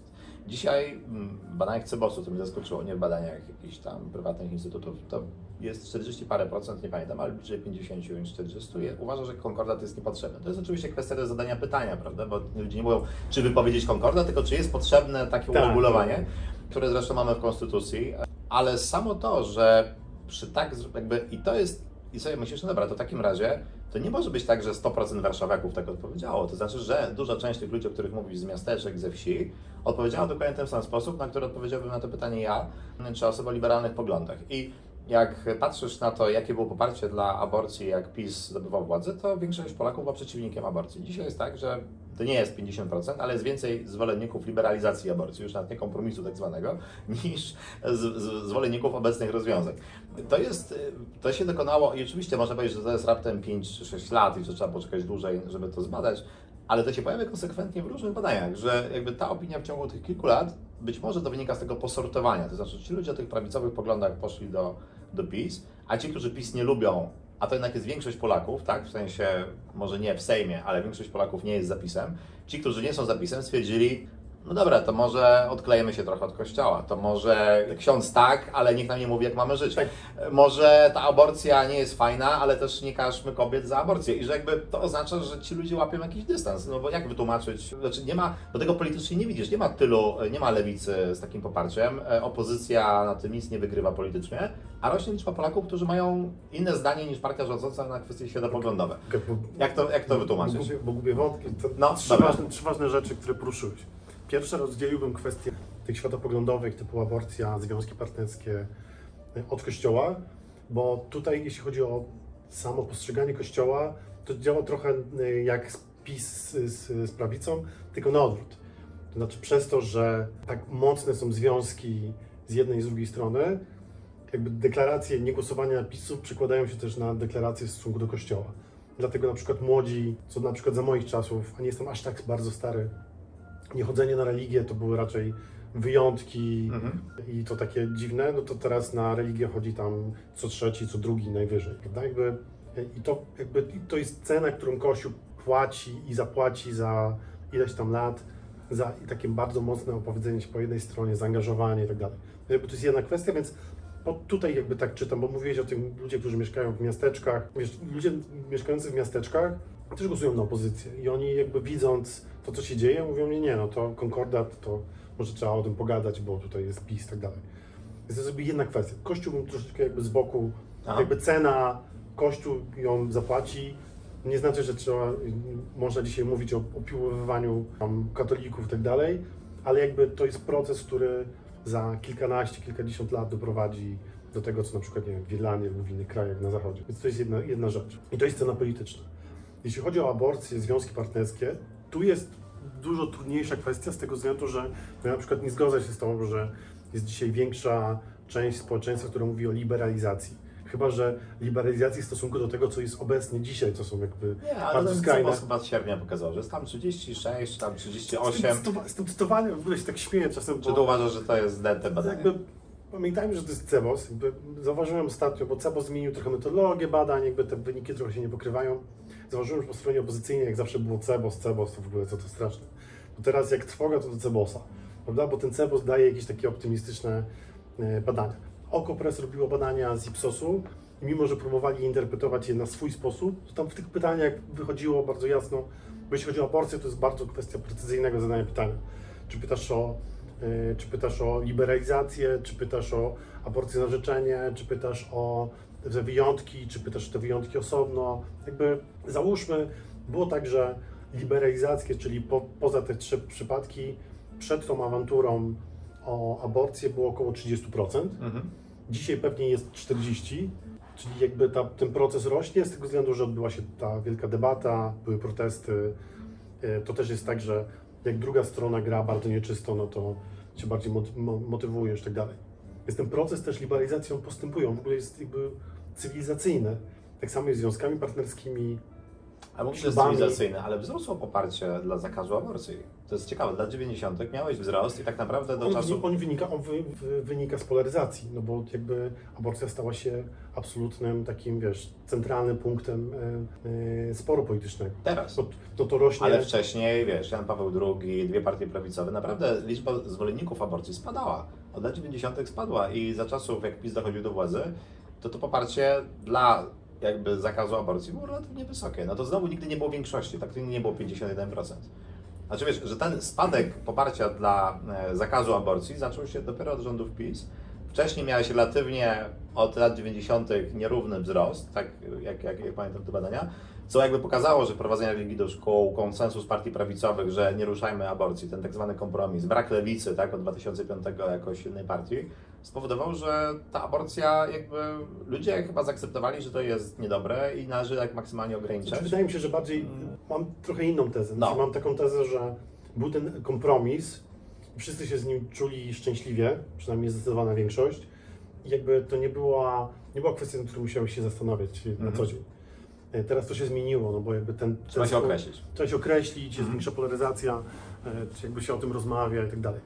Dzisiaj mm, w badaniach Cebosu, to mnie zaskoczyło, nie w badaniach jakichś tam prywatnych instytutów, to jest 40 parę procent, nie pamiętam, ale bliżej 50 niż 40. Je- Uważa, że konkordat jest niepotrzebny. To jest oczywiście kwestia do zadania pytania, prawda? Bo ludzie nie mówią, czy wypowiedzieć konkordat, tylko czy jest potrzebne takie Tak. uregulowanie, które zresztą mamy w Konstytucji. Ale samo to, że przy tak jakby i to jest, i sobie myślisz, no dobra, to w takim razie to nie może być tak, że 100% warszawiaków tak odpowiedziało. To znaczy, że duża część tych ludzi, o których mówisz z miasteczek, ze wsi, odpowiedziała dokładnie w ten sam sposób, na który odpowiedziałbym na to pytanie ja, czy osoba o liberalnych poglądach. I jak patrzysz na to, jakie było poparcie dla aborcji, jak PiS zdobywał władzę, to większość Polaków była przeciwnikiem aborcji. Dzisiaj jest tak, że to nie jest 50%, ale jest więcej zwolenników liberalizacji aborcji, już nawet nie kompromisu tak zwanego, niż z, z, zwolenników obecnych rozwiązań. To jest, y, to się dokonało i oczywiście można powiedzieć, że to jest raptem 5 czy 6 lat i że trzeba poczekać dłużej, żeby to zbadać, ale to się pojawia konsekwentnie w różnych badaniach, że jakby ta opinia w ciągu tych kilku lat, być może to wynika z tego posortowania, to znaczy ci ludzie o tych prawicowych poglądach poszli do, do PiS, a ci, którzy PiS nie lubią, a to jednak jest większość Polaków, tak, w sensie może nie w Sejmie, ale większość Polaków nie jest zapisem, ci, którzy nie są zapisem stwierdzili, no dobra, to może odklejemy się trochę od kościoła, to może ksiądz tak, ale niech nam nie mówi, jak mamy żyć. Tak. Może ta aborcja nie jest fajna, ale też nie każmy kobiet za aborcję. I że jakby to oznacza, że ci ludzie łapią jakiś dystans. No bo jak wytłumaczyć? Znaczy nie ma, do tego politycznie nie widzisz, nie ma tylu, nie ma lewicy z takim poparciem. E, Opozycja na tym nic nie wygrywa politycznie, a rośnie liczba Polaków, którzy mają inne zdanie niż partia rządząca na kwestie światopoglądowe. Jak to, jak to wytłumaczyć? bo gubię wątki. To No, trzy, ważne, trzy ważne rzeczy, które poruszyłeś. Pierwsze rozdzieliłbym kwestie tych światopoglądowych, typu aborcja, związki partnerskie y, od Kościoła, bo tutaj jeśli chodzi o samo postrzeganie Kościoła, to działa trochę y, jak PiS z, z prawicą, tylko na odwrót. To znaczy przez to, że tak mocne są związki z jednej i z drugiej strony, jakby deklaracje niegłosowania PiSu przekładają się też na deklaracje w stosunku do Kościoła. Dlatego na przykład młodzi, co na przykład za moich czasów, a nie jestem aż tak bardzo stary, niechodzenie na religię to były raczej wyjątki Mhm. i to takie dziwne, no to teraz na religię chodzi tam co trzeci, co drugi najwyżej, prawda? Jakby, I to, jakby, to jest cena, którą Kościół płaci i zapłaci za ileś tam lat, za takie bardzo mocne opowiedzenie się po jednej stronie, zaangażowanie i tak dalej. Jakby to jest jedna kwestia, więc po, tutaj jakby tak czytam, bo mówiłeś o tym ludzie, którzy mieszkają w miasteczkach. Wiesz, ludzie mieszkający w miasteczkach też głosują na opozycję i oni jakby widząc to, co się dzieje, mówią nie, nie, no to konkordat, to może trzeba o tym pogadać, bo tutaj jest PiS i tak dalej. Więc to jest jakby jedna kwestia. Kościół bym troszeczkę jakby z boku, Aha. jakby cena, Kościół ją zapłaci, nie znaczy, że trzeba, można dzisiaj mówić o opiłowywaniu katolików i tak dalej, ale jakby to jest proces, który za kilkanaście, kilkadziesiąt lat doprowadzi do tego, co na przykład nie wiem, w Irlandii lub w innych krajach na zachodzie. Więc to jest jedna, jedna rzecz. I to jest cena polityczna. Jeśli chodzi o aborcję, związki partnerskie, tu jest dużo trudniejsza kwestia z tego względu, że ja na przykład nie zgodzę się z tą, że jest dzisiaj większa część społeczeństwa, która mówi o liberalizacji. Chyba, że liberalizacji w stosunku do tego, co jest obecnie dzisiaj, co są jakby Nie, bardzo skrajne. Cebos chyba z sierpnia pokazał, że jest tam 36, tam 38. Z tym, z tym cytowaniem w ogóle się tak śmieję czasem, Czy bo tu uważasz, że to jest dente badanie? jakby pamiętajmy, że to jest CEBOS. Jakby zauważyłem ostatnio, bo CEBOS zmienił trochę metodologię badań, jakby te wyniki trochę się nie pokrywają. Zauważyłem, że po stronie opozycyjnej, jak zawsze było CEBOS, CEBOS, to w ogóle co to straszne. To teraz jak trwoga, to do CEBOSa, prawda? Bo ten CEBOS daje jakieś takie optymistyczne e, badania. OKO.press robiło badania z Ipsosu i mimo, że próbowali interpretować je na swój sposób, to tam w tych pytaniach wychodziło bardzo jasno, bo jeśli chodzi o aborcję, to jest bardzo kwestia precyzyjnego zadania pytania. Czy pytasz o, e, czy pytasz o liberalizację, czy pytasz o aborcję na życzenie, czy pytasz o te wyjątki, czy pytasz te wyjątki osobno. Jakby załóżmy, było tak, że liberalizację, czyli po, poza te trzy przypadki, przed tą awanturą o aborcję było około 30%. Mhm. Dzisiaj pewnie jest 40, czyli jakby ta, ten proces rośnie z tego względu, że odbyła się ta wielka debata, były protesty. E, To też jest tak, że jak druga strona gra bardzo nieczysto, no to się bardziej mot- mo- motywujesz i tak dalej. Więc ten proces też liberalizacji on postępuje, on w ogóle jest jakby cywilizacyjny. Tak samo jest z związkami partnerskimi, Ślubami. cywilizacyjny, ale wzrosło poparcie dla zakazu aborcji. To jest ciekawe, dla 90. miałeś wzrost i tak naprawdę do On, czasu... on, wynika, on wy, wy, wynika z polaryzacji, no bo jakby aborcja stała się absolutnym takim, wiesz, centralnym punktem e, e, sporu politycznego. Teraz. No, no to rośnie... Ale wcześniej, wiesz, Jan Paweł II, dwie partie prawicowe, naprawdę liczba zwolenników aborcji spadała. Od lat 90. spadła i za czasów, jak PiS dochodził do władzy, to to poparcie dla jakby zakazu aborcji było relatywnie wysokie. No to znowu nigdy nie było większości, tak to nie było 51%. Znaczy wiesz, że ten spadek poparcia dla e, zakazu aborcji zaczął się dopiero od rządów PiS. Wcześniej miałeś relatywnie od lat 90. nierówny wzrost, tak jak, jak, jak pamiętam te badania, co jakby pokazało, że prowadzenie religii do szkół, konsensus partii prawicowych, że nie ruszajmy aborcji, ten tak zwany kompromis, brak lewicy tak, od 2005 jako silnej partii, spowodował, że ta aborcja jakby ludzie chyba zaakceptowali, że to jest niedobre i należy jak maksymalnie ograniczać. Znaczy, wydaje mi się, że bardziej mam trochę inną tezę. No. Znaczy, mam taką tezę, że był ten kompromis, wszyscy się z nim czuli szczęśliwie, przynajmniej zdecydowana większość. I jakby to nie była, nie była kwestia, nad którą musiałeś się zastanawiać na Mhm. co dzień. E, Teraz to się zmieniło, no bo jakby ten... Trzeba ten się określić. Trzeba się określić, jest Mhm. większa polaryzacja, e, jakby się o tym rozmawia i tak dalej.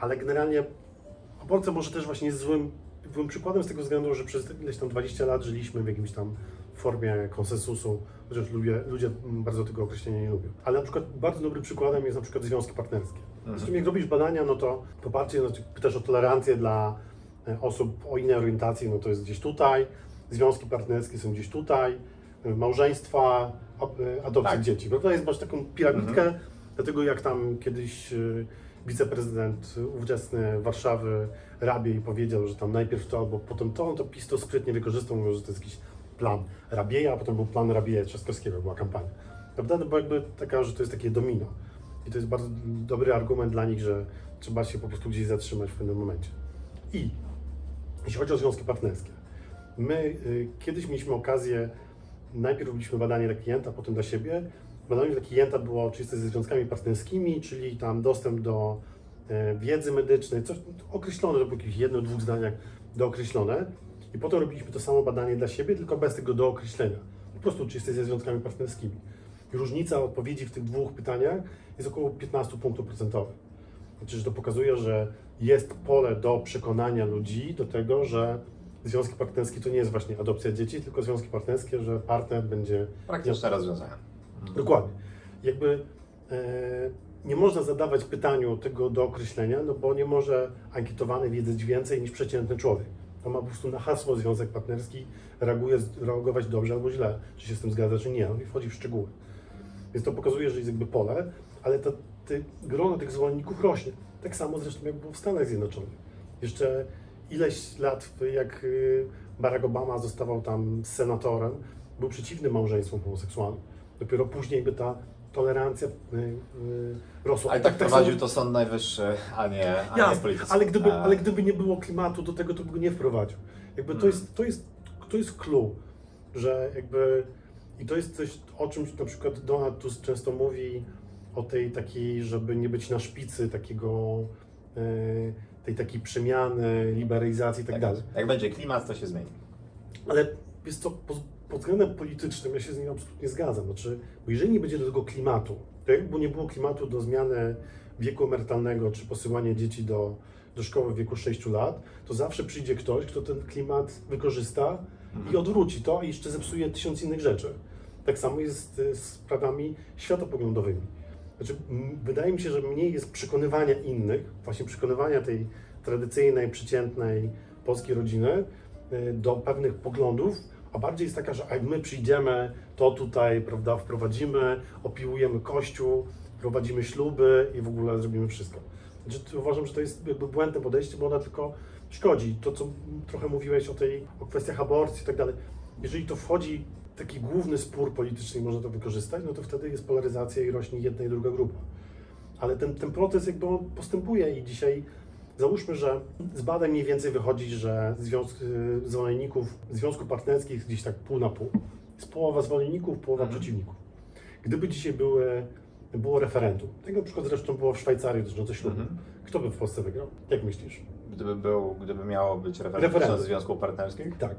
Ale generalnie aborcja może też właśnie jest złym, złym przykładem z tego względu, że przez ileś tam 20 lat żyliśmy w jakimś tam formie konsensusu, chociaż ludzie, ludzie bardzo tego określenia nie lubią. Ale na przykład bardzo dobrym przykładem jest na przykład związki partnerskie. Zresztą jak robisz badania, no to poparcie, znaczy pytasz o tolerancję dla e, osób o innej orientacji, no to jest gdzieś tutaj, związki partnerskie są gdzieś tutaj, e, małżeństwa, e, adopcja Tak. dzieci. Prawda? Jest masz taką piramidkę, dlatego jak tam kiedyś wiceprezydent ówczesny Warszawy Rabiej powiedział, że tam najpierw to albo potem to, on to PiS to sprytnie wykorzystał, mówił, że to jest jakiś plan Rabieja, a potem był plan Rabieja Trzaskowskiego, była kampania. Prawda? No bo jakby taka, że to jest takie domino. I to jest bardzo dobry argument dla nich, że trzeba się po prostu gdzieś zatrzymać w pewnym momencie. I jeśli chodzi o związki partnerskie, my y, kiedyś mieliśmy okazję, najpierw robiliśmy badanie dla klienta, potem dla siebie. Badanie klienta było, czy jesteś ze związkami partnerskimi, czyli tam dostęp do e, wiedzy medycznej, coś określone, to było jakieś jedno, dwóch zdaniach dookreślone. I potem robiliśmy to samo badanie dla siebie, tylko bez tego dookreślenia. Po prostu, czy jesteś ze związkami partnerskimi. I różnica odpowiedzi w tych dwóch pytaniach jest około 15 punktów procentowych. Znaczy, że to pokazuje, że jest pole do przekonania ludzi do tego, że związki partnerskie to nie jest właśnie adopcja dzieci, tylko związki partnerskie, że partner będzie Praktyczne rozwiązania. Dokładnie. Jakby e, nie można zadawać pytaniu tego do określenia, no bo nie może ankietowany wiedzieć więcej niż przeciętny człowiek. To ma po prostu na hasło związek partnerski reaguje, reagować dobrze albo źle, czy się z tym zgadza, czy nie, on wchodzi w szczegóły. Więc to pokazuje, że jest jakby pole, ale to, ty, grono tych zwolenników rośnie. Tak samo zresztą jak było w Stanach Zjednoczonych. Jeszcze ileś lat, jak y, Barack Obama zostawał tam senatorem, był przeciwny małżeństwom homoseksualnym. Dopiero później by ta tolerancja y, y, rosła. Ale tak samo- prowadził to Sąd Najwyższy, a nie, a nie Jasne, politycy. ale gdyby, A- ale gdyby nie było klimatu do tego, to by go nie wprowadził. Jakby to Mm. jest, to jest, to jest clue, że jakby i to jest coś, o czym na przykład Donald Tusk często mówi o tej takiej, żeby nie być na szpicy takiego, e, tej takiej przemiany, liberalizacji i tak, dalej. Jak będzie klimat, to się zmieni. Ale jest to pod względem politycznym, ja się z nim absolutnie zgadzam. Znaczy, bo jeżeli nie będzie do tego klimatu, to jakby nie było klimatu do zmiany wieku emerytalnego czy posyłania dzieci do, do szkoły w wieku 6 lat, to zawsze przyjdzie ktoś, kto ten klimat wykorzysta i odwróci to i jeszcze zepsuje tysiąc innych rzeczy. Tak samo jest y, z sprawami światopoglądowymi. Znaczy, wydaje mi się, że mniej jest przekonywania innych, właśnie przekonywania tej tradycyjnej, przeciętnej polskiej rodziny y, do pewnych poglądów, a bardziej jest taka, że my przyjdziemy, to tutaj, prawda, wprowadzimy, opiłujemy kościół, prowadzimy śluby i w ogóle zrobimy wszystko. Znaczy, uważam, że to jest jakby błędne podejście, bo ona tylko szkodzi. To, co trochę mówiłeś o tej, o kwestiach aborcji i tak dalej. Jeżeli to wchodzi taki główny spór polityczny i można to wykorzystać, no to wtedy jest polaryzacja i rośnie jedna i druga grupa. Ale ten, ten proces jakby postępuje i dzisiaj załóżmy, że z badań mniej więcej wychodzi, że związk, y, zwolenników związków partnerskich gdzieś tak pół na pół. Jest połowa zwolenników, połowa Mhm. przeciwników. Gdyby dzisiaj były, było referendum, tak na przykład zresztą było w Szwajcarii dotyczące ślubu, Mhm. kto by w Polsce wygrał? Jak myślisz? Gdyby, był, gdyby miało być referendum Referendum. związków partnerskich, Tak.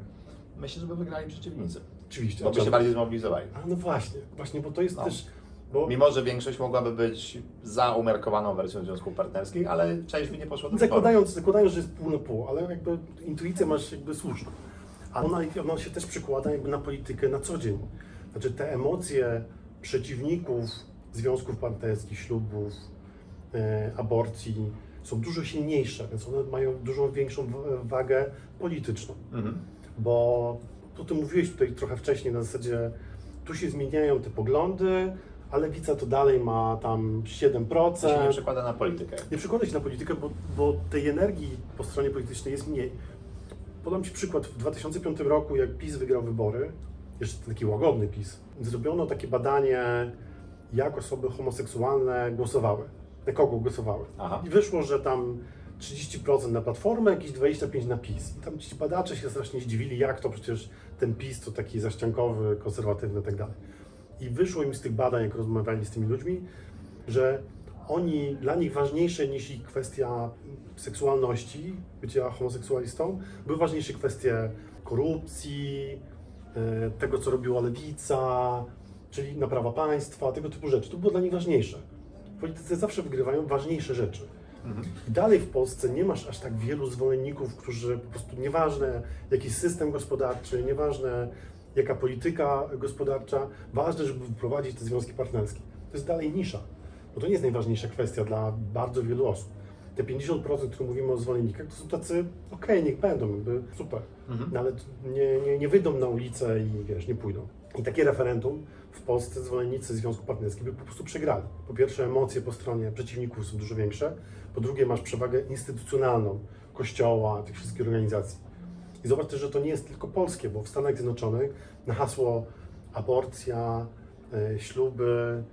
myślę, że by wygrali przeciwnicy. Oczywiście. Bo by się bardziej zmobilizowali. A no właśnie, właśnie, bo to jest No. też. Bo Mimo, że większość mogłaby być za umiarkowaną wersją związków partnerskich, ale część by nie poszła do zakładając, zakładając, że jest pół na pół, ale jakby intuicja masz jakby słuszną. A ona, ona się też przekłada jakby na politykę na co dzień. Znaczy te emocje przeciwników związków partnerskich, ślubów, e, aborcji są dużo silniejsze, więc one mają dużo większą wa- wagę polityczną. Mhm. bo to ty mówiłeś tutaj trochę wcześniej na zasadzie, tu się zmieniają te poglądy, a lewica to dalej ma tam 7%. To się nie przekłada na politykę. Nie przekłada się na politykę, bo, bo tej energii po stronie politycznej jest mniej. Podam Ci przykład. W 2005 roku, jak PiS wygrał wybory, jeszcze taki łagodny PiS, zrobiono takie badanie, jak osoby homoseksualne głosowały, na kogo głosowały. Aha. I wyszło, że tam 30% na Platformę, jakieś 25% na PiS. I tam ci badacze się strasznie zdziwili, jak to przecież ten PiS to taki zaściankowy, konserwatywny i tak dalej. I wyszło im z tych badań, jak rozmawiali z tymi ludźmi, że oni, dla nich ważniejsze niż ich kwestia seksualności, bycia homoseksualistą, były ważniejsze kwestie korupcji, e, tego, co robiła lewica, czyli naprawa państwa, tego typu rzeczy. To było dla nich ważniejsze. W polityce zawsze wygrywają ważniejsze rzeczy. Mhm. I dalej w Polsce nie masz aż tak wielu zwolenników, którzy po prostu nieważne jaki system gospodarczy, nieważne jaka polityka gospodarcza, ważne, żeby wprowadzić te związki partnerskie. To jest dalej nisza, bo to nie jest najważniejsza kwestia dla bardzo wielu osób. Te 50%, które mówimy o zwolennikach, to są tacy, okej, niech będą, jakby super, Mhm. no ale nie, nie, nie wyjdą na ulicę i wiesz, nie pójdą. I takie referendum w Polsce zwolennicy Związku Partnerskiego by po prostu przegrali. Po pierwsze, emocje po stronie przeciwników są dużo większe. Po drugie, masz przewagę instytucjonalną Kościoła, tych wszystkich organizacji. I zobacz też, że to nie jest tylko polskie, bo w Stanach Zjednoczonych na hasło aborcja, e, śluby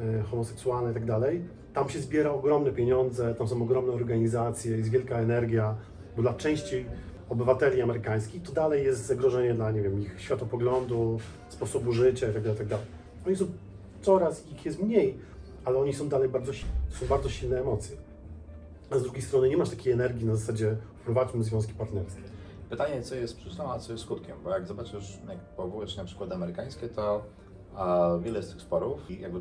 e, homoseksualne i tak dalej, tam się zbiera ogromne pieniądze, tam są ogromne organizacje, jest wielka energia, bo dla części obywateli amerykańskich to dalej jest zagrożenie dla, nie wiem, ich światopoglądu, sposobu życia itd. itd. Oni są, coraz ich jest mniej, ale oni są dalej bardzo, są bardzo silne emocje. A z drugiej strony nie masz takiej energii na zasadzie wprowadźmy związki partnerskie. Pytanie, co jest przyczyną, a co jest skutkiem, bo jak zobaczysz, jak powołujesz na przykład amerykańskie, to a, wiele z tych sporów i jakby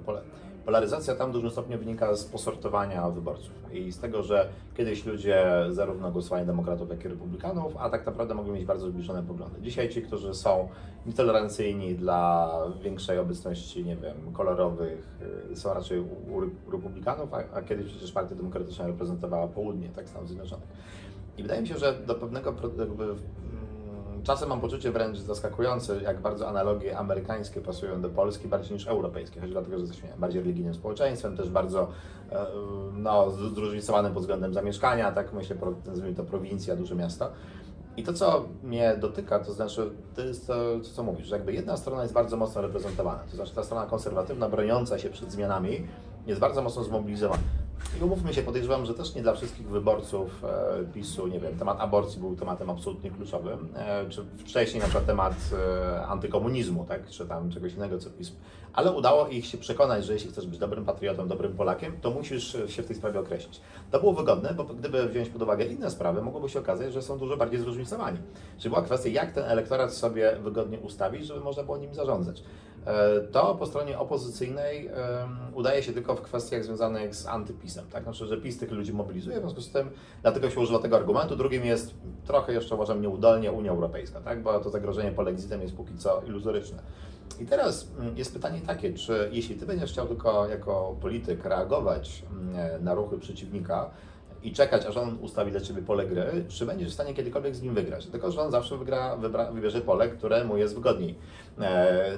polaryzacja tam w dużym stopniu wynika z posortowania wyborców i z tego, że kiedyś ludzie zarówno głosowali demokratów, jak i republikanów, a tak naprawdę mogli mieć bardzo zbliżone poglądy. Dzisiaj ci, którzy są nietolerancyjni dla większej obecności, nie wiem, kolorowych, y, są raczej u, republikanów, a, a kiedyś przecież Partia Demokratyczna reprezentowała południe, tak Stanów Zjednoczonych. I wydaje mi się, że do pewnego jakby, mm, czasem mam poczucie wręcz zaskakujące, jak bardzo analogie amerykańskie pasują do Polski bardziej niż europejskie, choć dlatego, że jesteśmy bardziej religijnym społeczeństwem, też bardzo e, no, zróżnicowanym pod względem zamieszkania, tak myślę, nazwijmy to prowincja, duże miasto. I to, co mnie dotyka, to znaczy, to jest to, co mówisz, że jakby jedna strona jest bardzo mocno reprezentowana, to znaczy ta strona konserwatywna, broniąca się przed zmianami, jest bardzo mocno zmobilizowana. I umówmy się, podejrzewam, że też nie dla wszystkich wyborców e, PiSu, nie wiem, temat aborcji był tematem absolutnie kluczowym, e, czy wcześniej na przykład temat e, antykomunizmu, tak, czy tam czegoś innego, co PiS. Ale udało ich się przekonać, że jeśli chcesz być dobrym patriotą, dobrym Polakiem, to musisz się w tej sprawie określić. To było wygodne, bo gdyby wziąć pod uwagę inne sprawy, mogłoby się okazać, że są dużo bardziej zróżnicowani. Czyli była kwestia, jak ten elektorat sobie wygodnie ustawić, żeby można było nim zarządzać. E, To po stronie opozycyjnej udaje się tylko w kwestiach związanych z antypisem, tak? Znaczy, że PiS tych ludzi mobilizuje, w związku z tym dlatego się używa tego argumentu. Drugim jest trochę jeszcze uważam nieudolnie Unia Europejska, tak? Bo to zagrożenie polexitem jest póki co iluzoryczne. I teraz mm, jest pytanie takie, czy jeśli Ty będziesz chciał tylko jako polityk reagować mm, na ruchy przeciwnika, i czekać, aż on ustawi dla Ciebie pole gry, czy będziesz w stanie kiedykolwiek z nim wygrać. Tylko, że on zawsze wygra, wybierze pole, które mu jest wygodniej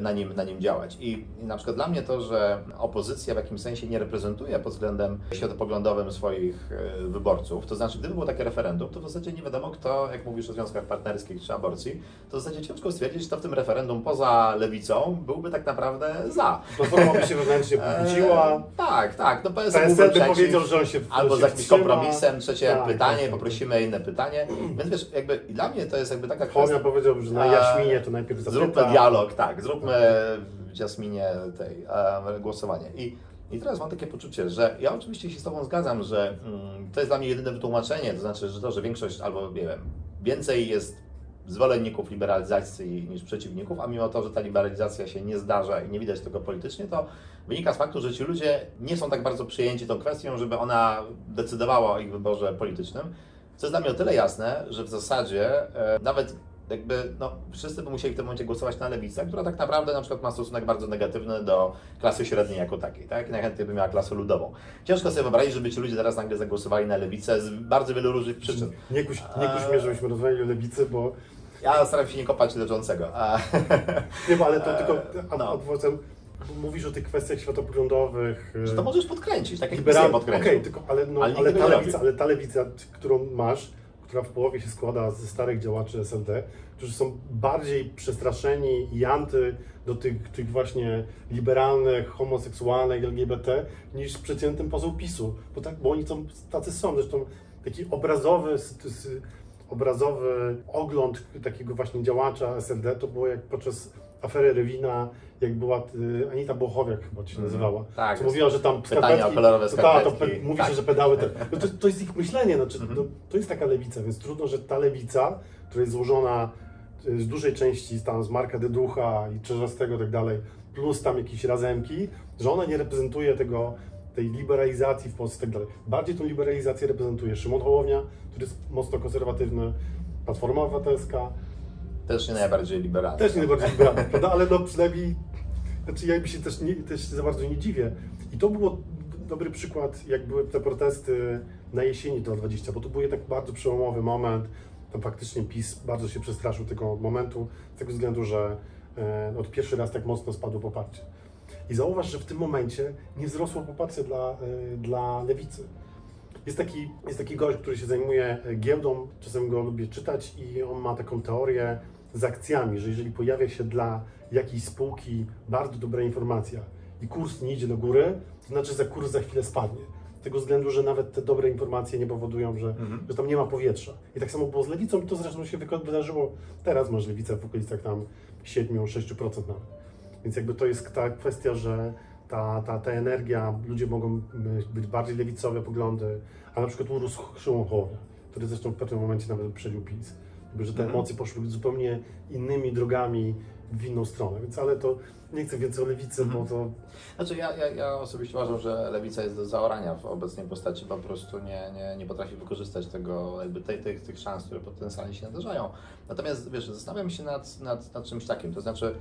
na, nim, na nim działać. I, na przykład dla mnie to, że opozycja w jakimś sensie nie reprezentuje pod względem światopoglądowym swoich e, wyborców, to znaczy, gdyby było takie referendum, to w zasadzie nie wiadomo kto, jak mówisz o związkach partnerskich czy aborcji, to w zasadzie ciężko stwierdzić, kto w tym referendum poza lewicą byłby tak naprawdę za. Platforma by się wewnętrznie pobudziła, E, tak, tak. No PSL PSL by powiedział, że on się Albo się z jakimś kompromisem, trzecie Tak, pytanie, tak, poprosimy inne pytanie. Więc wiesz, jakby dla mnie to jest jakby taka kwestia. powiedział, że na Jaśminie to najpierw zapyta. Zróbmy dialog, tak, zróbmy w Jasminie tej e, głosowanie. I, I teraz mam takie poczucie, że ja oczywiście się z Tobą zgadzam, że mm, to jest dla mnie jedyne wytłumaczenie, to znaczy, że to, że większość albo nie wiem, więcej jest zwolenników liberalizacji niż przeciwników, a mimo to, że ta liberalizacja się nie zdarza i nie widać tego politycznie, to wynika z faktu, że ci ludzie nie są tak bardzo przyjęci tą kwestią, żeby ona decydowała o ich wyborze politycznym. Co jest dla mnie o tyle jasne, że w zasadzie e, nawet jakby, no, wszyscy by musieli w tym momencie głosować na lewicę, która tak naprawdę na przykład ma stosunek bardzo negatywny do klasy średniej jako takiej, tak? Najchętniej by miała klasę ludową. Ciężko sobie wyobrazić, żeby ci ludzie teraz nagle zagłosowali na lewicę z bardzo wielu różnych przyczyn. Nie kuś, nie kuś mnie, żebyśmy rozmawiali o lewicy, bo Ja staram się nie kopać leżącego. Nie, ale to tylko a, no. adwokatem mówisz o tych kwestiach światopoglądowych. e, że to możesz podkręcić, tak jak Liberal... Liberal... Okej, podkręcił. tylko ale, no, Ale ale, ta lewica, ale ta lewica, którą masz, która w połowie się składa ze starych działaczy SLD, którzy są bardziej przestraszeni i anty do tych, tych właśnie liberalnych, homoseksualnych, LGBT, niż przeciętnym poseł PiSu. Bo, tak, bo oni są tacy są. Zresztą taki obrazowy, obrazowy ogląd takiego właśnie działacza SLD to było jak podczas afery Rewina, jak była y, Anita Błochowiak chyba się Mhm. nazywała. Tak, co mówiła, że tam pytania o kolorowe to, ta, to skarpetki. mówi Tak. się, że pedały te. No to, to jest ich myślenie, znaczy, Mhm. no, to jest taka lewica, więc trudno, że ta lewica, która jest złożona y, z dużej części tam z Marka Deducha i Czerzastego i tak dalej, plus tam jakieś razemki, że ona nie reprezentuje tego, tej liberalizacji w Polsce i tak dalej. Bardziej tą liberalizację reprezentuje Szymon Hołownia, który jest mocno konserwatywny, Platforma Obywatelska, Też nie najbardziej liberalny. też nie najbardziej liberalny, prawda? Ale no przynajmniej, znaczy ja mi się też, nie, też za bardzo nie dziwię. I to było dobry przykład, jak były te protesty na jesieni 2020, bo to był jednak bardzo przełomowy moment. Tam faktycznie PiS bardzo się przestraszył tego momentu, z tego względu, że e, od pierwszy raz tak mocno spadło poparcie. I zauważ, że w tym momencie nie wzrosło poparcie dla, e, dla lewicy. Jest taki, jest taki gość, który się zajmuje e, giełdą, czasem go lubię czytać i on ma taką teorię z akcjami, że jeżeli pojawia się dla jakiejś spółki bardzo dobra informacja i kurs nie idzie do góry, to znaczy, że kurs za chwilę spadnie. Z tego względu, że nawet te dobre informacje nie powodują, że, Mhm. że tam nie ma powietrza. I tak samo było z lewicą i to zresztą się wydarzyło teraz, masz lewicę w okolicach tam 7-6% nawet. Więc jakby to jest ta kwestia, że ta, ta, ta energia, ludzie mogą być bardziej lewicowe poglądy, a na przykład urósł Hołownia, który zresztą w pewnym momencie nawet wyprzedził PiS. Jakby, że te Mhm. emocje poszły zupełnie innymi drogami w inną stronę. Więc ale to nie chcę więcej o lewicy, Mhm. bo to Znaczy ja, ja, ja osobiście uważam, że lewica jest do zaorania w obecnej postaci, po prostu nie, nie, nie potrafi wykorzystać tego, jakby tej, tych, tych szans, które potencjalnie się nadarzają. Natomiast wiesz, zastanawiam się nad, nad, nad czymś takim, to znaczy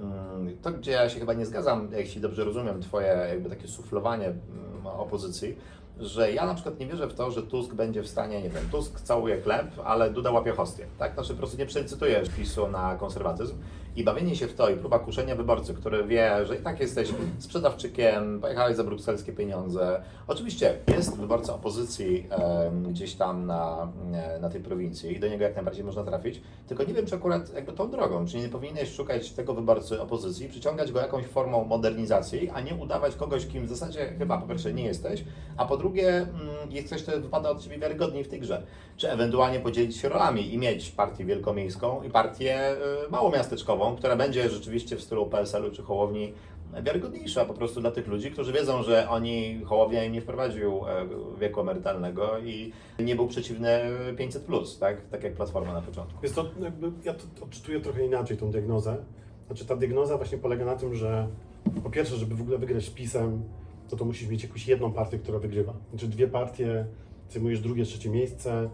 mm, to, gdzie ja się chyba nie zgadzam, jeśli dobrze rozumiem Twoje jakby takie suflowanie mm, opozycji, że ja na przykład nie wierzę w to, że Tusk będzie w stanie, nie wiem, Tusk całuje chleb, ale Duda łapie hostię, tak? Znaczy po prostu nie przecytuję PiSu na konserwatyzm i bawienie się w to i próba kuszenia wyborcy, który wie, że i tak jesteś sprzedawczykiem, pojechałeś za brukselskie pieniądze. Oczywiście jest wyborca opozycji em, gdzieś tam na, e, na tej prowincji i do niego jak najbardziej można trafić, tylko nie wiem, czy akurat jakby tą drogą, czy nie powinieneś szukać tego wyborcy opozycji, przyciągać go jakąś formą modernizacji, a nie udawać kogoś, kim w zasadzie chyba po pierwsze nie jesteś, a po drugie mm, jest coś, co wypada od Ciebie wiarygodniej w tej grze. Czy ewentualnie podzielić się rolami i mieć partię wielkomiejską i partię y, małomiasteczkową, która będzie rzeczywiście w stylu PSL-u czy Hołowni wiarygodniejsza po prostu dla tych ludzi, którzy wiedzą, że oni, Hołownia im nie wprowadził e, wieku emerytalnego i nie był przeciwny 500+, tak? tak jak Platforma na początku. Jest to jakby, ja to odczytuję trochę inaczej tą diagnozę. Znaczy ta diagnoza właśnie polega na tym, że po pierwsze, żeby w ogóle wygrać PiSem, to to musisz mieć jakąś jedną partię, która wygrywa. Znaczy dwie partie, zajmujesz drugie, trzecie miejsce,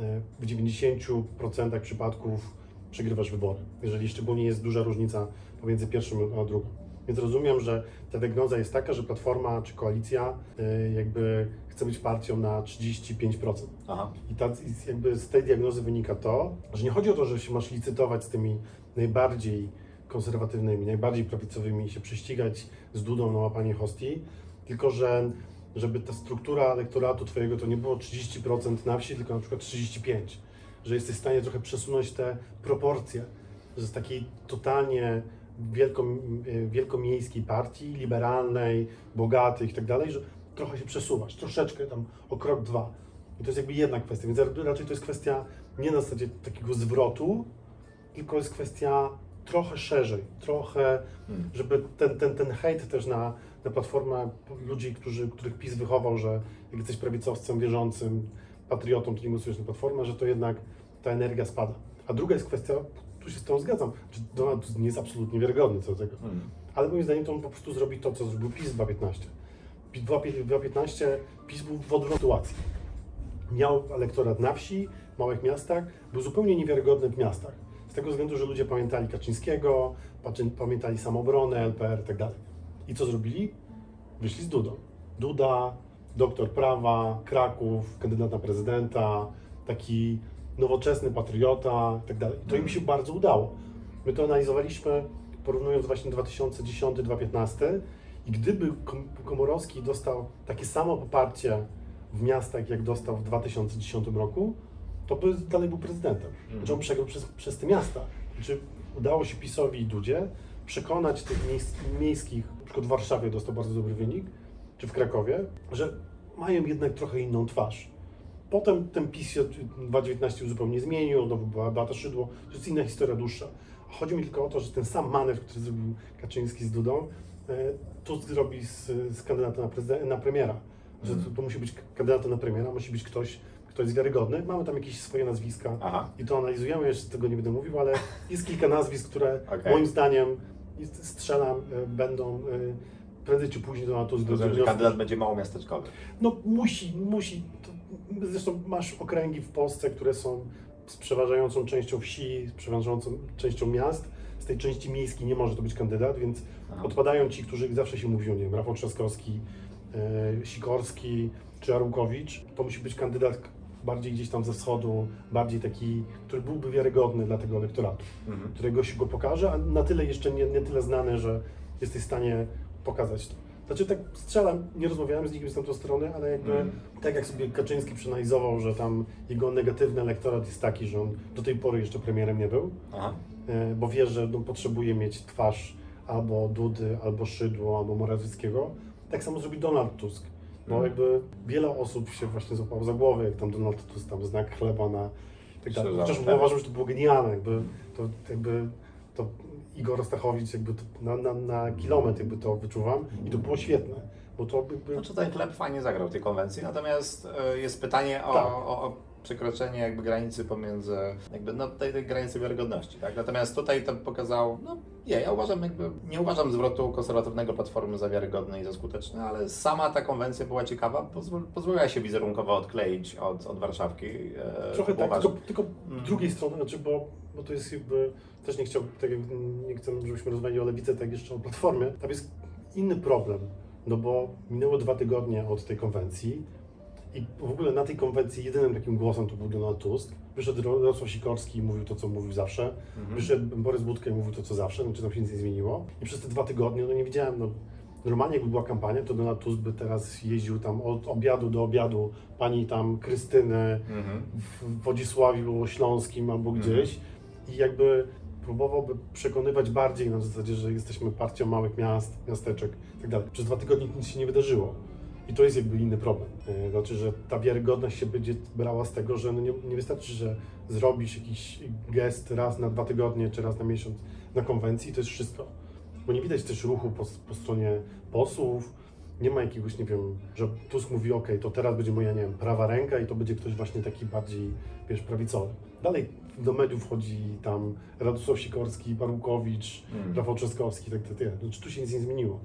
e, w 90% przypadków przegrywasz wybory, jeżeli szczególnie jest duża różnica pomiędzy pierwszym a drugą. Więc rozumiem, że ta diagnoza jest taka, że Platforma czy Koalicja e, jakby chce być partią na 35%. Aha. I ta, jakby z tej diagnozy wynika to, że nie chodzi o to, że się masz licytować z tymi najbardziej konserwatywnymi, najbardziej prawicowymi i się prześcigać z Dudą na łapanie hostii, tylko że żeby ta struktura elektoratu twojego to nie było 30% na wsi, tylko na przykład 35%. Że jesteś w stanie trochę przesunąć te proporcje, że z takiej totalnie wielko, wielkomiejskiej partii, liberalnej, bogatej i tak dalej, że trochę się przesuwasz, troszeczkę tam o krok, dwa. I to jest jakby jedna kwestia, więc raczej to jest kwestia nie na zasadzie takiego zwrotu, tylko jest kwestia trochę szerzej, trochę, Hmm. żeby ten, ten, ten hejt też na, na platformę ludzi, którzy, których PiS wychował, że jak jesteś prawicowcem, wierzącym, patriotą, to nie głosujesz na platformę, że to jednak ta energia spada. A druga jest kwestia, tu się z tą zgadzam, że Donald nie jest absolutnie wiarygodny co do tego. Mm. Ale moim zdaniem to on po prostu zrobi to, co zrobił PiS w 2015. PiS w 2015 PiS był w odwrotnej sytuacji. Miał elektorat na wsi, w małych miastach, był zupełnie niewiarygodny w miastach. Z tego względu, że ludzie pamiętali Kaczyńskiego, pamiętali samobronę, LPR i tak dalej. I co zrobili? Wyszli z Dudą. Duda, doktor prawa, Kraków, kandydat na prezydenta, taki nowoczesny patriota i tak dalej. To im się bardzo udało. My to analizowaliśmy porównując właśnie 2010-2015 i gdyby Kom- Komorowski dostał takie samo poparcie w miastach, jak dostał w 2010 roku, to by dalej był prezydentem. Znaczy on przegrał przez, przez te miasta. Znaczy udało się PiSowi i Dudzie przekonać tych miejsc, miejskich, na przykład w Warszawie dostał bardzo dobry wynik, czy w Krakowie, że mają jednak trochę inną twarz. Potem ten PiS się w 2019 zupełnie zmienił, znowu była Beata Szydło, to jest inna historia dłuższa. Chodzi mi tylko o to, że ten sam manewr, który zrobił Kaczyński z Dudą, e, Tusk zrobi z, z kandydatem na, prezydent, na premiera. Że to, to musi być kandydatem na premiera, musi być ktoś, kto jest wiarygodny. Mamy tam jakieś swoje nazwiska Aha. i to analizujemy, jeszcze tego nie będę mówił, ale jest kilka nazwisk, które Okej. moim zdaniem, strzelam, e, będą e, prędzej czy później do Tusk Rozumiem, że wniosku, kandydat będzie mało miasteczkowy. no musi, musi. To, zresztą masz okręgi w Polsce, które są z przeważającą częścią wsi, z przeważającą częścią miast. Z tej części miejskiej nie może to być kandydat, więc Aha. odpadają ci, którzy zawsze się mówią, nie wiem, Rafał Trzaskowski, e, Sikorski czy Arłukowicz. To musi być kandydat bardziej gdzieś tam ze wschodu, bardziej taki, który byłby wiarygodny dla tego elektoratu Mhm. którego się go pokaże, a na tyle jeszcze nie, nie tyle znany, że jesteś w stanie pokazać to. Znaczy tak strzelam, nie rozmawiałem z nikim z tamtej strony, ale jakby Mhm. tak jak sobie Kaczyński przeanalizował, że tam jego negatywny elektorat jest taki, że on do tej pory jeszcze premierem nie był, Aha. e, bo wie, że no, potrzebuje mieć twarz albo Dudy, albo Szydło, albo Morawieckiego. Tak samo zrobi Donald Tusk. Bo Mhm. jakby wiele osób się właśnie złapało za głowę, jak tam Donald Tusk tam znak chleba na tak dalej. Chociaż tak. uważam, że to było genialne, jakby to jakby to Igor Stachowicz jakby na, na, na kilometr jakby to wyczuwam i to było świetne, bo to jakby Znaczy ten chleb fajnie zagrał w tej konwencji, natomiast e, jest pytanie o, Tak. o, o przekroczenie jakby granicy pomiędzy, jakby no tej, tej granicy wiarygodności, tak? Natomiast tutaj to pokazał, no nie, ja uważam jakby, nie uważam zwrotu konserwatywnego Platformy za wiarygodny i za skuteczny, ale sama ta konwencja była ciekawa, pozwol, pozwoliła się wizerunkowo odkleić od, od Warszawki. e, trochę tak, tylko, tylko z drugiej strony, znaczy, bo, bo to jest jakby, też nie chciał, tak jak nie chcę, żebyśmy rozmawiali o Lewicy, tak jeszcze o Platformie, tam jest inny problem, no bo minęło dwa tygodnie od tej konwencji i w ogóle na tej konwencji jedynym takim głosem to był Donald Tusk. Wyszedł Ro- Jarosław Sikorski i mówił to, co mówił zawsze. Mhm. Wyszedł Borys Budka i mówił to, co zawsze, no czy tam się nic nie zmieniło. I przez te dwa tygodnie, no nie widziałem, no normalnie jakby była kampania, to Donald Tusk by teraz jeździł tam od obiadu do obiadu, pani tam Krystyny, Mhm. w Wodzisławiu Śląskim albo gdzieś i jakby próbowałby przekonywać bardziej na zasadzie, że jesteśmy partią małych miast, miasteczek i tak. Przez dwa tygodnie nic się nie wydarzyło. I to jest jakby inny problem. E, Znaczy, że ta wiarygodność się będzie brała z tego, że no nie, nie wystarczy, że zrobisz jakiś gest raz na dwa tygodnie czy raz na miesiąc na konwencji, to jest wszystko. Bo nie widać też ruchu po, po stronie posłów, nie ma jakiegoś, nie wiem, że Tusk mówi, ok, to teraz będzie moja, nie wiem, prawa ręka i to będzie ktoś właśnie taki bardziej, wiesz, prawicowy. Dalej do mediów wchodzi tam Radosław Sikorski, Barukowicz, Mm. Rafał Trzaskowski, tak, tak, tak. Znaczy tu się nic nie zmieniło.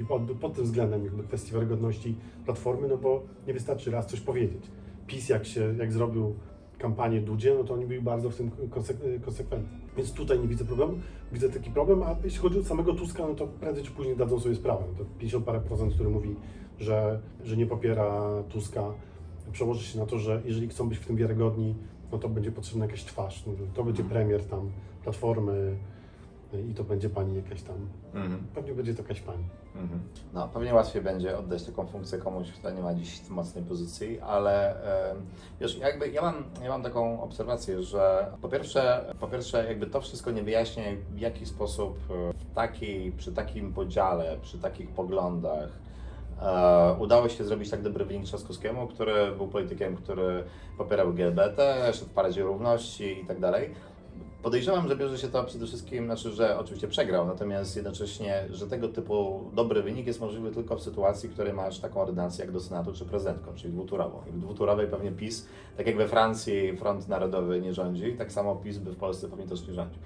I pod, pod tym względem jakby kwestii wiarygodności Platformy, no bo nie wystarczy raz coś powiedzieć. PiS jak się, jak zrobił kampanię Dudzie, no to oni byli bardzo w tym konsek- konsekwentni. Więc tutaj nie widzę problemu. Widzę taki problem, a jeśli chodzi o samego Tuska, no to prędzej czy później dadzą sobie sprawę. To 50 parę procent, który mówi, że, że nie popiera Tuska, przełoży się na to, że jeżeli chcą być w tym wiarygodni, no to będzie potrzebna jakaś twarz. No, to będzie premier tam Platformy i to będzie pani jakaś tam, Mhm. pewnie będzie to jakaś pani. Mhm. No, pewnie łatwiej będzie oddać taką funkcję komuś, kto nie ma dziś mocnej pozycji, ale em, wiesz, jakby ja mam, ja mam taką obserwację, że po pierwsze, po pierwsze jakby to wszystko nie wyjaśnia, w jaki sposób e, w takiej, przy takim podziale, przy takich poglądach udało się zrobić tak dobry wynik Trzaskowskiemu, który był politykiem, który popierał LGBT, szedł w Paradzie Równości i tak dalej. Podejrzewam, że bierze się to przede wszystkim, znaczy, że oczywiście przegrał, natomiast jednocześnie, że tego typu dobry wynik jest możliwy tylko w sytuacji, w której masz taką ordynację jak do Senatu czy prezydentką, czyli dwuturową. I w dwuturowej pewnie PiS, tak jak we Francji Front Narodowy nie rządzi, tak samo PiS by w Polsce pewnie też nie rządził.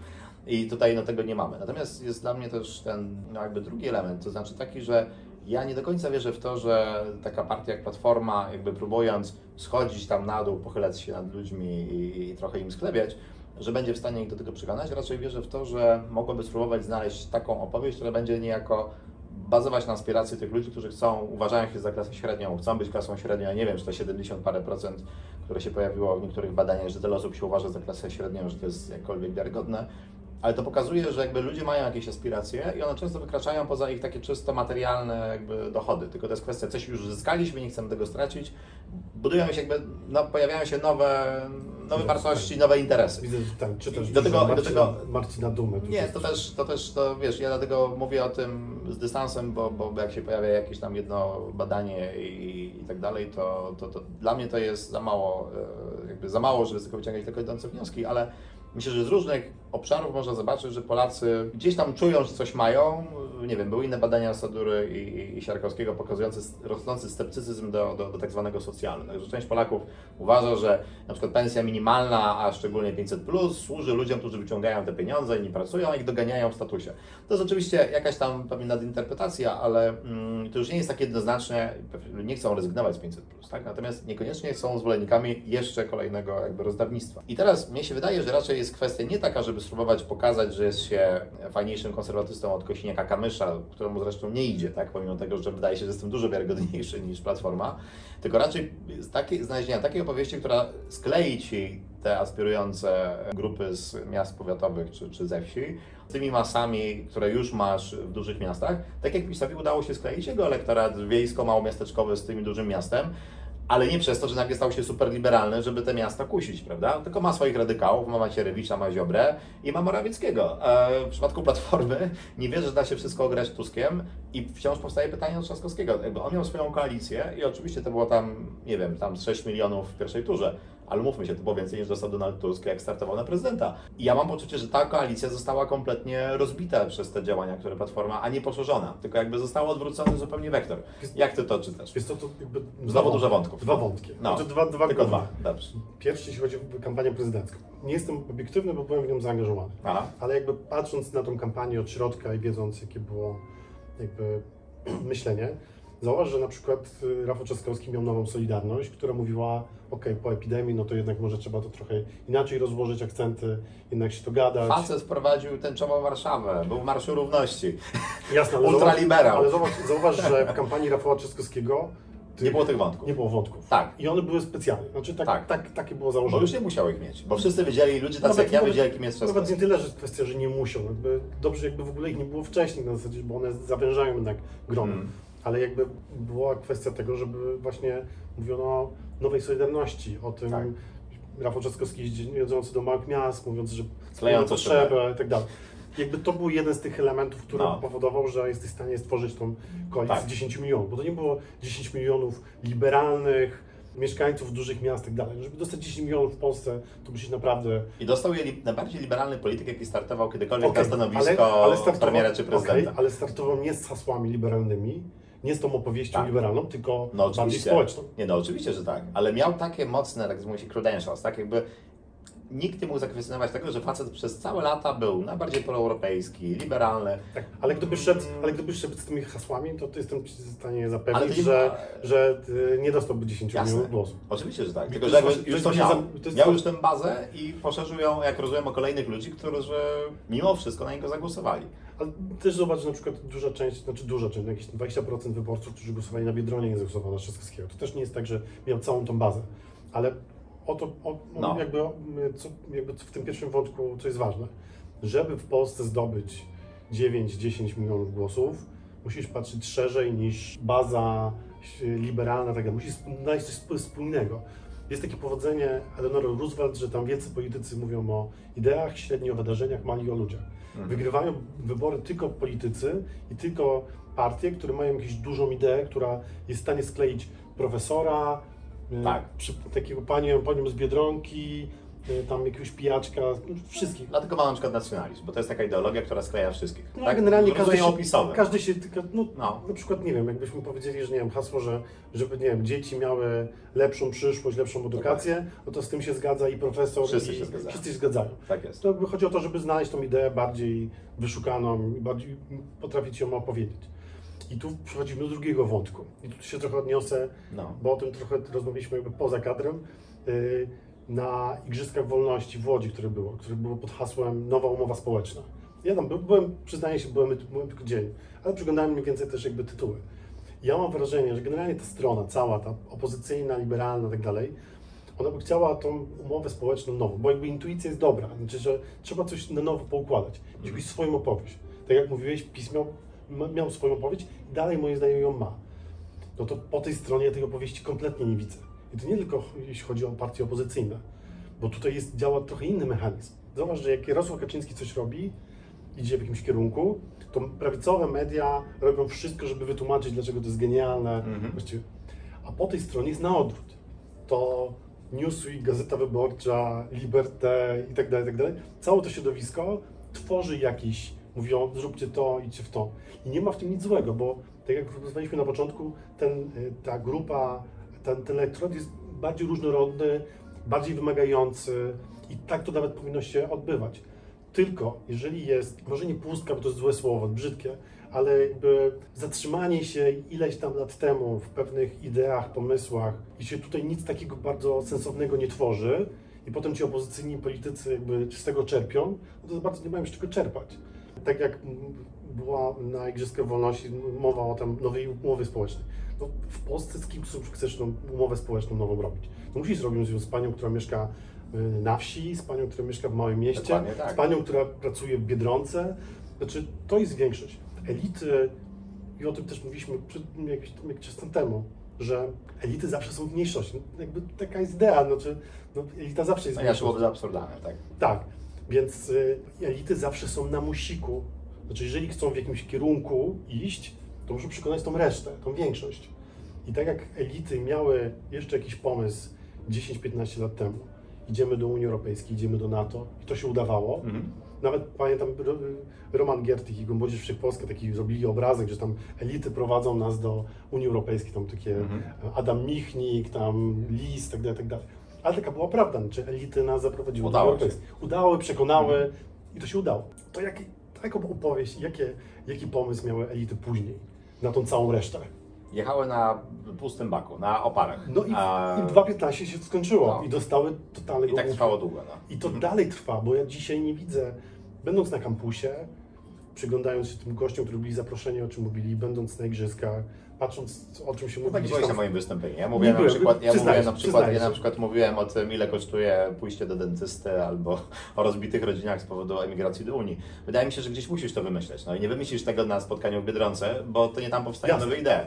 I tutaj no, tego nie mamy. Natomiast jest dla mnie też ten no, jakby drugi element, to znaczy taki, że ja nie do końca wierzę w to, że taka partia jak Platforma, jakby próbując schodzić tam na dół, pochylać się nad ludźmi i, i trochę im sklebiać, że będzie w stanie ich do tego przekonać. Raczej wierzę w to, że mogłoby spróbować znaleźć taką opowieść, która będzie niejako bazować na aspiracji tych ludzi, którzy chcą, uważają się za klasę średnią, chcą być klasą średnią. Ja nie wiem, czy to 70 parę procent, które się pojawiło w niektórych badaniach, że tyle osób się uważa za klasę średnią, że to jest jakkolwiek wiarygodne. Ale to pokazuje, że jakby ludzie mają jakieś aspiracje i one często wykraczają poza ich takie czysto materialne jakby dochody. Tylko to jest kwestia, coś już zyskaliśmy, nie chcemy tego stracić. Budują się jakby, no, pojawiają się nowe, nowe wartości, nowe interesy. Widzę, że tam czytasz do tego- do Marcina, tego- Marcina Dumę. Nie, to też, to też, to wiesz, ja dlatego mówię o tym z dystansem, bo, bo jak się pojawia jakieś tam jedno badanie i, i tak dalej, to, to, to dla mnie to jest za mało, e, jakby za mało, żeby z tego wyciągać tylko idące wnioski, ale myślę, że z różnych obszarów można zobaczyć, że Polacy gdzieś tam czują, że coś mają. Nie wiem, były inne badania Sadury i, i, Siarkowskiego pokazujące rosnący sceptycyzm do, do, do tak zwanego socjalu. Także część Polaków uważa, że na przykład pensja minimalna, a szczególnie 500, plus, służy ludziom, którzy wyciągają te pieniądze nie pracują, ich doganiają w statusie. To jest oczywiście jakaś tam pewnie nadinterpretacja, ale mm, to już nie jest tak jednoznaczne. Nie chcą rezygnować z 500, plus, tak? natomiast niekoniecznie są zwolennikami jeszcze kolejnego jakby rozdawnictwa. I teraz mnie się wydaje, że raczej jest kwestia nie taka, żeby spróbować pokazać, że jest się fajniejszym konserwatystą od Kosiniaka Kamysza, któremu zresztą nie idzie, tak? pomimo tego, że wydaje się, że jestem dużo wiarygodniejszy niż Platforma, tylko raczej z takiej, znalezienia takiej opowieści, która sklei ci te aspirujące grupy z miast powiatowych czy, czy ze wsi, z tymi masami, które już masz w dużych miastach, tak jak PiSowi udało się skleić jego elektorat wiejsko-małomiasteczkowy z tym dużym miastem, ale nie przez to, że nagle stał się super liberalny, żeby te miasta kusić, prawda? Tylko ma swoich radykałów, ma Macierewicza, ma Ziobrę i ma Morawieckiego. E, w przypadku Platformy nie wierzę, że da się wszystko ograć Tuskiem i wciąż powstaje pytanie od Trzaskowskiego. Jakby on miał swoją koalicję i oczywiście to było tam, nie wiem, tam z 6 milionów w pierwszej turze, ale mówmy się, to było więcej niż dostał Donald Tusk, jak startował na prezydenta. I ja mam poczucie, że ta koalicja została kompletnie rozbita przez te działania, które Platforma, a nie poszerzona, tylko jakby został odwrócony zupełnie wektor. Jak ty to czytasz? Jest to, to jakby Znowu dużo wątków. Dwa wątki. No, Znaczy dwa, dwa Tylko dwa, dobrze. Pierwszy, jeśli chodzi o kampanię prezydencką. Nie jestem obiektywny, bo byłem w nią zaangażowany. Aha. Ale jakby patrząc na tą kampanię od środka i wiedząc, jakie było jakby myślenie, zauważ, że na przykład y, Rafał Trzaskowski miał nową Solidarność, która mówiła, ok, po epidemii, no to jednak może trzeba to trochę inaczej rozłożyć akcenty, jednak się to gadać. Facet wprowadził tęczową Warszawę, był w Marszu Równości. Jasne, ale Ultraliberał. zauważ, ale zauważ, zauważ, że w kampanii Rafała Trzaskowskiego Nie było tych wątków. nie było wątków. Tak. I one były specjalne. Znaczy tak, Tak. tak. takie było Bo założenie. już nie musiał ich mieć, bo wszyscy wiedzieli, ludzie tacy Nawet- jak ja nawet- wiedzieli, kim jest Nawet nie tyle, że kwestia, że nie musiał. Jakby dobrze, jakby w ogóle ich nie było wcześniej na zasadzie, bo one zawężają jednak grono. Mm. Ale jakby była kwestia tego, żeby właśnie mówiono nowej solidarności, o tym Tak. Rafał Trzaskowski jedzący do małych miast, mówiąc, że mamy potrzebę i tak dalej. Jakby to był jeden z tych elementów, który No. powodował, że jesteś w stanie stworzyć tą koalicję Tak. z 10 milionów, bo to nie było 10 milionów liberalnych mieszkańców dużych miast i tak dalej. Żeby dostać 10 milionów w Polsce, to musisz naprawdę I dostał je li- najbardziej liberalny polityk, jaki startował kiedykolwiek Okej, na stanowisko startował- premiera czy prezydenta. okej, ale startował nie z hasłami liberalnymi, nie z tą opowieścią Tak. liberalną, tylko No bardziej społeczną. Nie no, oczywiście, że tak. Ale miał takie mocne, tak mówi się, credentials, tak jakby nikt nie mógł zakwestionować tego, że facet przez całe lata był najbardziej proeuropejski, liberalny. Tak. Ale gdyby szedł, ale gdyby szedł z tymi hasłami, to, to jestem w stanie zapewnić, to nie że, że y, nie dostałby 10 Jasne. milionów głosów. Oczywiście, że tak. Tylko, to że właśnie- już to to miał. to Miał już tę bazę i poszerzył ją, jak rozumiem, o kolejnych ludzi, którzy mimo wszystko na niego zagłosowali. Ale też zobacz, że na przykład duża część, znaczy duża część, no jakieś 20% wyborców, którzy głosowali na Biedronie, nie zagłosowało na Trzaskowskiego. To też nie jest tak, że miał całą tą bazę. Ale o to, o, No. jakby, co, jakby w tym pierwszym wątku, co jest ważne, żeby w Polsce zdobyć 9-10 milionów głosów, musisz patrzeć szerzej niż baza liberalna, tak dalej. Musisz znaleźć coś sp- spójnego. Jest takie powodzenie Eleanor Roosevelt, że tam wielcy politycy mówią o ideach, średnio o wydarzeniach, mali o ludziach. Wygrywają wybory tylko politycy i tylko partie, które mają jakąś dużą ideę, która jest w stanie skleić profesora, y, Tak. przy, takiego panią, panią z Biedronki, tam jakiegoś pijaczka, wszystkich. Dlatego mam na przykład nacjonalizm, bo to jest taka ideologia, która skleja wszystkich. No, tak? generalnie każdy się, opisowym. każdy się, tylko, no, No. na przykład, nie wiem, jakbyśmy powiedzieli, że nie wiem, hasło, że żeby, nie wiem, dzieci miały lepszą przyszłość, lepszą edukację, no to z tym się zgadza i profesor, Wszyscy i się zgadzają. wszyscy się zgadzają. Tak jest. To chodzi o to, żeby znaleźć tą ideę bardziej wyszukaną i bardziej potrafić ją opowiedzieć. I tu przechodzimy do drugiego wątku. I tu się trochę odniosę, No. bo o tym trochę rozmawialiśmy jakby poza kadrem, yy, na Igrzyskach Wolności w Łodzi, które było, które było pod hasłem Nowa Umowa Społeczna. Ja tam by- byłem, przyznaję się, byłem, byłem tylko dzień, ale przyglądałem mniej więcej też jakby tytuły. Ja mam wrażenie, że generalnie ta strona, cała ta opozycyjna, liberalna i tak dalej, ona by chciała tą umowę społeczną nową, bo jakby intuicja jest dobra, znaczy, że trzeba coś na nowo poukładać, mieć jakąś swoją opowieść. Tak jak mówiłeś, PiS miał, swoją opowieść i dalej moim zdaniem ją ma. No to po tej stronie ja tej opowieści kompletnie nie widzę. I to nie tylko jeśli chodzi o partie opozycyjne, bo tutaj jest, działa trochę inny mechanizm. Zobacz, że jak Jarosław Kaczyński coś robi, idzie w jakimś kierunku, to prawicowe media robią wszystko, żeby wytłumaczyć, dlaczego to jest genialne. Mhm. Właściwie. A po tej stronie jest na odwrót. To Newsweek, Gazeta Wyborcza, Liberté i tak dalej, tak dalej. Całe to środowisko tworzy jakiś, mówią, zróbcie to, idźcie w to. I nie ma w tym nic złego, bo tak jak rozmawialiśmy na początku, ten, y, ta grupa, ten, ten elektorat jest bardziej różnorodny, bardziej wymagający i tak to nawet powinno się odbywać. Tylko jeżeli jest, może nie pustka, bo to jest złe słowo, brzydkie, ale jakby zatrzymanie się ileś tam lat temu w pewnych ideach, pomysłach i się tutaj nic takiego bardzo sensownego nie tworzy i potem ci opozycyjni politycy jakby z tego czerpią, no to bardzo nie mają z czego czerpać. Tak jak była na Igrzyskach Wolności mowa o tam nowej umowie społecznej. No, w Polsce z kim chcesz tą umowę społeczną nową robić? No musisz robić ją z panią, która mieszka y, na wsi, z panią, która mieszka w małym mieście, tak. z panią, która pracuje w Biedronce. Znaczy, to jest większość. Elity, i o tym też mówiliśmy przed, jakiś, jakiś czas temu, że elity zawsze są w mniejszości. No, Jakby taka jest idea, znaczy, no, elita zawsze jest No w ja mniejszości. szłoby za absurdalne, tak. Tak, więc y, elity zawsze są na musiku. Znaczy, jeżeli chcą w jakimś kierunku iść, to muszą przekonać tą resztę, tą większość. I tak jak elity miały jeszcze jakiś pomysł 10-15 lat temu, idziemy do Unii Europejskiej, idziemy do NATO i to się udawało. Mhm. Nawet pamiętam Ro- Roman Giertych i Młodzież Wszechpolska taki zrobili obrazek, że tam elity prowadzą nas do Unii Europejskiej, tam takie Mhm. Adam Michnik, tam Lis, tak dalej, tak dalej. Ale taka była prawda, czy elity nas zaprowadziły Udało do Unii. Europejskiej. Udały, przekonały Mhm. i to się udało. To jaki, jaką opowieść, jakie, jaki pomysł miały elity później na tą całą resztę? Jechały na pustym baku, na oparach. No i, A- i 2.15 się skończyło No. i dostały totalnego I tak trwało długo, no. I to dalej trwa, bo ja dzisiaj nie widzę, będąc na kampusie, przyglądając się tym gościom, którzy byli zaproszeni, o czym mówili, będąc na igrzyskach, patrząc o czym się mówi tak gdzieś byłeś na moim wystąpieniu. Ja mówiłem Nie na byłem, przykład, ja mówiłem na przykład, ja na przykład mówiłem o tym, ile kosztuje pójście do dentysty albo o rozbitych rodzinach z powodu emigracji do Unii. Wydaje mi się, że gdzieś musisz to wymyśleć. No i nie wymyślisz tego na spotkaniu w Biedronce, bo to nie tam powstają Jasne. nowe idee.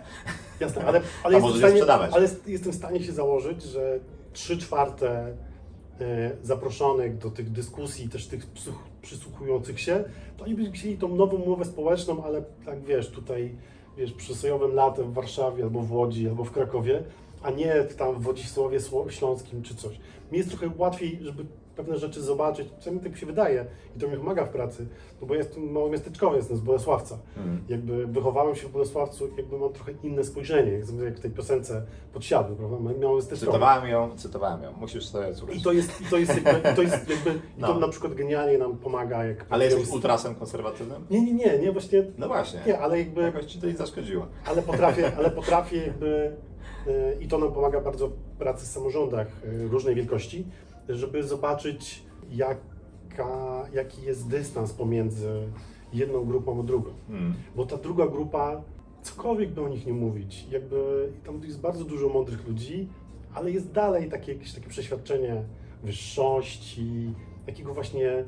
Jasne, ale, ale, A jestem, stanie, sprzedawać. ale jest- jestem w stanie się założyć, że 3 czwarte e, zaproszonych do tych dyskusji, też tych psych- przysłuchujących się, to oni by chcieli tą nową umowę społeczną, ale tak wiesz, tutaj wiesz, przy sojowym latem w Warszawie, albo w Łodzi, albo w Krakowie, a nie tam w Wodzisławie Śląskim czy coś. Mi jest trochę łatwiej, żeby pewne rzeczy zobaczyć, przynajmniej tak mi się wydaje i to mi pomaga w pracy, no bo jestem mało miasteczkowy, jestem z Bolesławca Mhm. jakby wychowałem się w Bolesławcu, jakby mam trochę inne spojrzenie, jak jak w tej piosence Podsiadły, prawda? Też Cytowałem ją, cytowałem ją. Musisz sobie słuchać. I to jest, i to jest jakby, i to jest jakby, i to No. na przykład genialnie nam pomaga, jak... Ale jesteś jak- ultrasem konserwatywnym? Nie, nie, nie, nie, właśnie, No właśnie. nie, ale jakby, Jakoś ci to nie zaszkodziło. ale potrafię, ale potrafię jakby, y, i to nam pomaga bardzo w pracy w samorządach y, różnej wielkości, żeby zobaczyć, jaka, jaki jest dystans pomiędzy jedną grupą a drugą. Hmm. Bo ta druga grupa, cokolwiek by o nich nie mówić, jakby tam jest bardzo dużo mądrych ludzi, ale jest dalej takie, jakieś takie przeświadczenie wyższości, takiego właśnie,